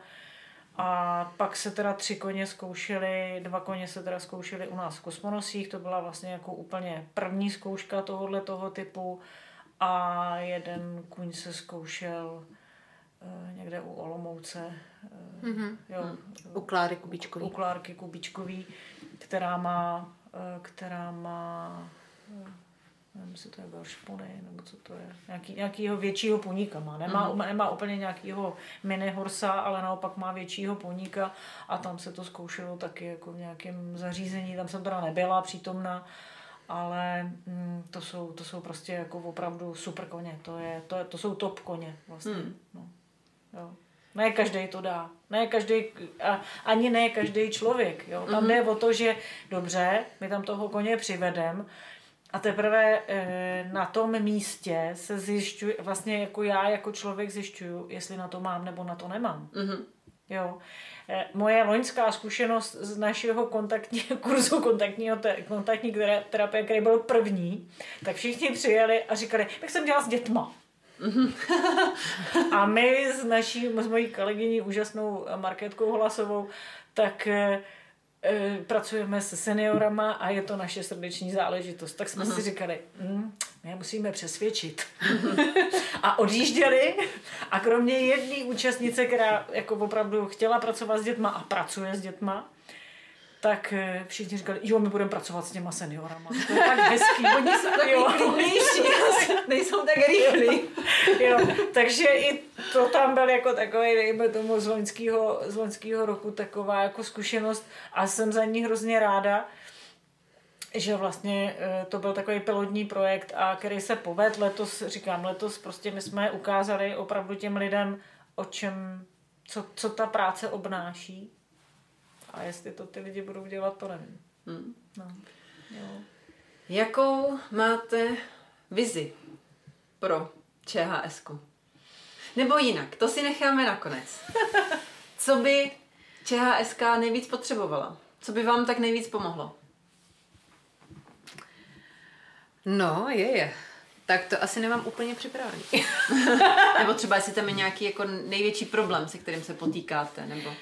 A pak se teda tři koně zkoušeli, dva koně se teda zkoušeli u nás v Kosmonosích, to byla vlastně jako úplně první zkouška tohohle toho typu a jeden kuň se zkoušel eh, někde u Olomouce, Mhm. jo, U Kláry Kubičkový. u Klárky Kubičkový, která má, eh, která má nevím, jestli to je Belšpony, nebo co to je, nějaký, nějakýho většího poníka má. Nemá, mm. nemá úplně nějakýho mini horsa, ale naopak má většího poníka a tam se to zkoušelo taky jako v nějakém zařízení, tam jsem teda nebyla přítomna, ale mm, to, jsou, to jsou prostě jako opravdu super koně, to, je, to, je, to jsou top koně vlastně. Hmm. No. Jo. Ne každý to dá. Ne každý, a ani ne každý člověk. Jo. Tam jde o to, že dobře, my tam toho koně přivedem a teprve e, na tom místě se zjišťuji, vlastně jako já jako člověk zjišťuju, jestli na to mám nebo na to nemám. Mhm. Jo. Eh, Moje loňská zkušenost z našeho kontaktního kurzu kontaktního te, kontaktní tera- terapie, který byl první, tak všichni přijeli a říkali, jak jsem dělala s dětma. a my s naší, s mojí kolegyní úžasnou Marketkou Hlasovou, tak eh, eh, pracujeme se seniorama a je to naše srdeční záležitost. Tak jsme si říkali, hm, my musíme přesvědčit. a odjížděli a kromě jedné účastnice, která jako opravdu chtěla pracovat s dětma a pracuje s dětma, tak eh, všichni říkali, jo, my budeme pracovat s těma seniorama. To je tak hezký. Oni jsou takový klidnější, nejsou tak rychlí. jo, takže i to tam byl jako takový, dejme tomu, z loňského, z loňského roku taková jako zkušenost a jsem za ní hrozně ráda, že vlastně eh, to byl takový pilotní projekt, a který se poved letos, říkám, letos prostě my jsme ukázali opravdu těm lidem, o čem, co, co ta práce obnáší. A jestli to ty lidi budou dělat, to nevím. Hmm. No. Jo. Jakou máte vizi pro ČHS? Nebo jinak, to si necháme nakonec. Co by ČHSK nejvíc potřebovala? Co by vám tak nejvíc pomohlo? No, je, je. Tak to asi nemám úplně připravený. Nebo třeba jestli tam je nějaký jako největší problém, se kterým se potýkáte, nebo...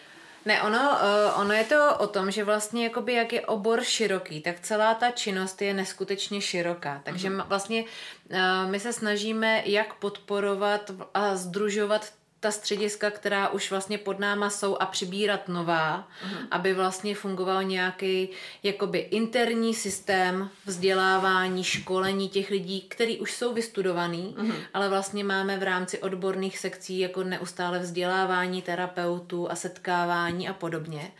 Ne, ono, uh, ono je to o tom, že vlastně jakoby jak je obor široký, tak celá ta činnost je neskutečně široká. Takže uh-huh. vlastně uh, my se snažíme jak podporovat a združovat ta střediska, která už vlastně pod náma jsou a přibírat nová, uh-huh. aby vlastně fungoval nějaký jakoby interní systém vzdělávání, školení těch lidí, který už jsou vystudovaný, uh-huh. ale vlastně máme v rámci odborných sekcí jako neustále vzdělávání terapeutů a setkávání a podobně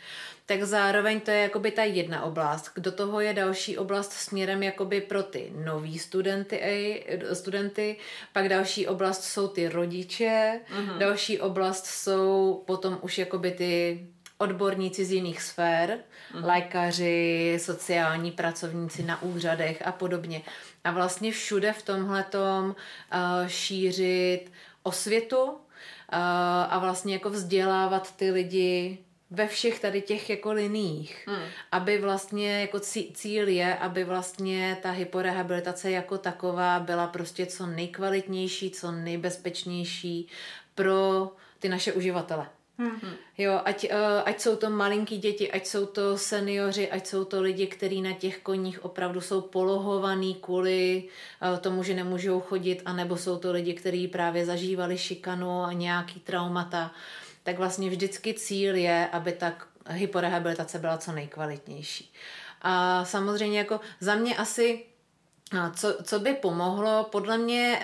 tak zároveň to je jakoby ta jedna oblast. Do toho je další oblast směrem jakoby pro ty nový studenty, studenty, pak další oblast jsou ty rodiče, uh-huh. další oblast jsou potom už jakoby ty odborníci z jiných sfér, uh-huh. lékaři, sociální pracovníci na úřadech a podobně. A vlastně všude v tomhletom uh, šířit osvětu uh, a vlastně jako vzdělávat ty lidi ve všech tady těch jako liních, hmm. aby vlastně jako cíl je, aby vlastně ta hyporehabilitace jako taková byla prostě co nejkvalitnější, co nejbezpečnější pro ty naše uživatele. Hmm. Jo, ať, ať jsou to malinký děti, ať jsou to seniori, ať jsou to lidi, kteří na těch koních opravdu jsou polohovaný kvůli tomu, že nemůžou chodit, anebo jsou to lidi, kteří právě zažívali šikanu a nějaký traumata tak vlastně vždycky cíl je, aby ta hyporehabilitace byla co nejkvalitnější. A samozřejmě jako za mě asi co, co by pomohlo? Podle mě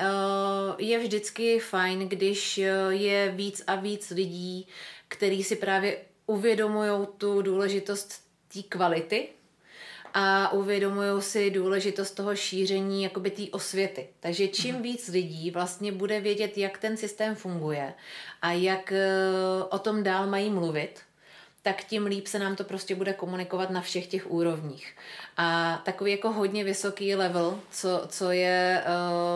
je vždycky fajn, když je víc a víc lidí, kteří si právě uvědomují tu důležitost té kvality a uvědomují si důležitost toho šíření jakoby té osvěty. Takže čím víc lidí vlastně bude vědět, jak ten systém funguje a jak o tom dál mají mluvit, tak tím líp se nám to prostě bude komunikovat na všech těch úrovních. A takový jako hodně vysoký level, co, co je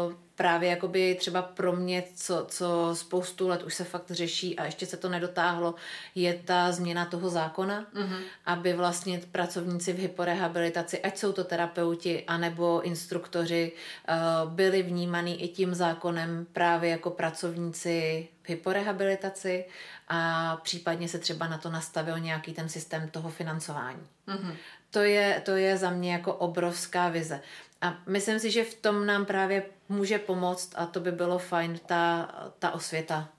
uh, právě jakoby třeba pro mě, co, co spoustu let už se fakt řeší a ještě se to nedotáhlo, je ta změna toho zákona, mm-hmm. aby vlastně pracovníci v hyporehabilitaci, ať jsou to terapeuti anebo instruktoři, byli vnímaný i tím zákonem právě jako pracovníci v hyporehabilitaci a případně se třeba na to nastavil nějaký ten systém toho financování. Mm-hmm. To, je, to je za mě jako obrovská vize. A myslím si, že v tom nám právě může pomoct a to by bylo fajn, ta, ta osvěta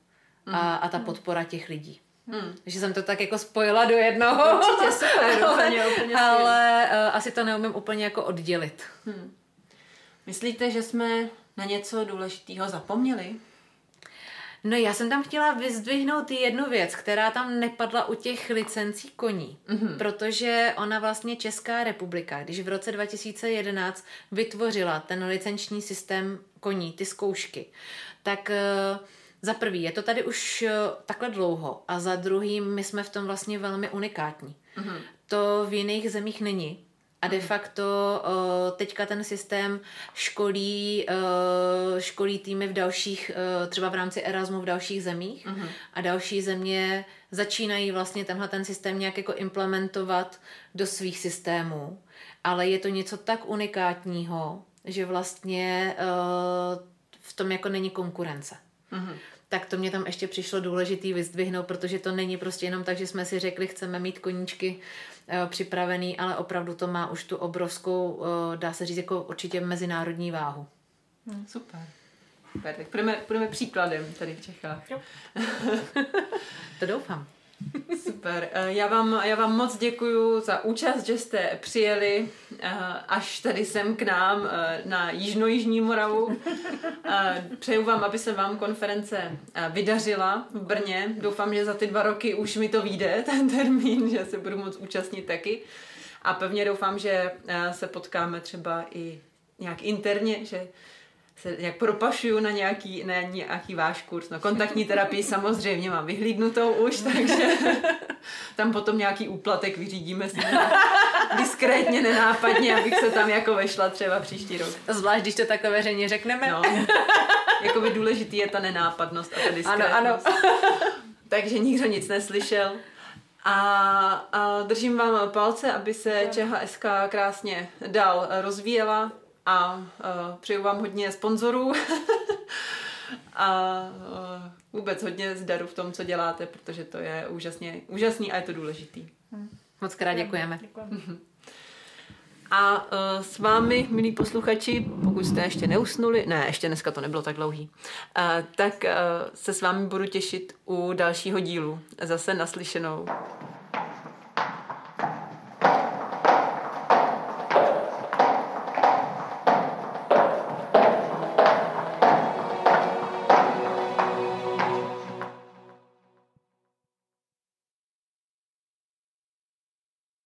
mm. a, mhm. a ta podpora těch lidí. Hmm. Že jsem to tak jako spojila do jednoho. Určitě super, ale, úplně, úplně ale uh, asi to neumím úplně jako oddělit. Hmm. Myslíte, že jsme na něco důležitého zapomněli? No já jsem tam chtěla vyzdvihnout jednu věc, která tam nepadla u těch licencí koní, mm-hmm. protože ona vlastně Česká republika, když v roce 2011 vytvořila ten licenční systém koní, ty zkoušky, tak uh, za prvý je to tady už uh, takhle dlouho a za druhý my jsme v tom vlastně velmi unikátní. Mm-hmm. To v jiných zemích není. A de facto teďka ten systém školí, školí týmy v dalších, třeba v rámci Erasmu v dalších zemích uh-huh. a další země začínají vlastně tenhle ten systém nějak jako implementovat do svých systémů. Ale je to něco tak unikátního, že vlastně v tom jako není konkurence. Uh-huh tak to mě tam ještě přišlo důležitý vyzdvihnout, protože to není prostě jenom tak, že jsme si řekli, chceme mít koníčky připravený, ale opravdu to má už tu obrovskou, eh, dá se říct, jako určitě mezinárodní váhu. Hmm, super. Super, tak půjdeme, půjdeme příkladem tady v Čechách. Jo. to doufám. Super. Eh, já vám, já vám moc děkuji za účast, že jste přijeli eh, až tady sem k nám eh, na Jižno-Jižní Moravu. Přeju vám, aby se vám konference vydařila v Brně. Doufám, že za ty dva roky už mi to vyjde, ten termín, že se budu moc účastnit taky. A pevně doufám, že se potkáme třeba i nějak interně, že se jak propašuju na nějaký, na nějaký váš kurz. No kontaktní terapii samozřejmě mám vyhlídnutou už, takže tam potom nějaký úplatek vyřídíme si diskrétně, nenápadně, abych se tam jako vešla třeba příští rok. Zvlášť, když to takhle veřejně řekneme. No. Jakoby důležitý je ta nenápadnost a ta diskrétnost. Ano, ano. takže nikdo nic neslyšel. A, a držím vám palce, aby se ČHSK krásně dál rozvíjela, a uh, přeju vám hodně sponzorů a uh, vůbec hodně zdaru v tom, co děláte, protože to je úžasně, úžasný a je to důležitý. Moc krát děkujeme. děkujeme. A uh, s vámi, milí posluchači, pokud jste ještě neusnuli, ne, ještě dneska to nebylo tak dlouhý, uh, tak uh, se s vámi budu těšit u dalšího dílu. Zase naslyšenou.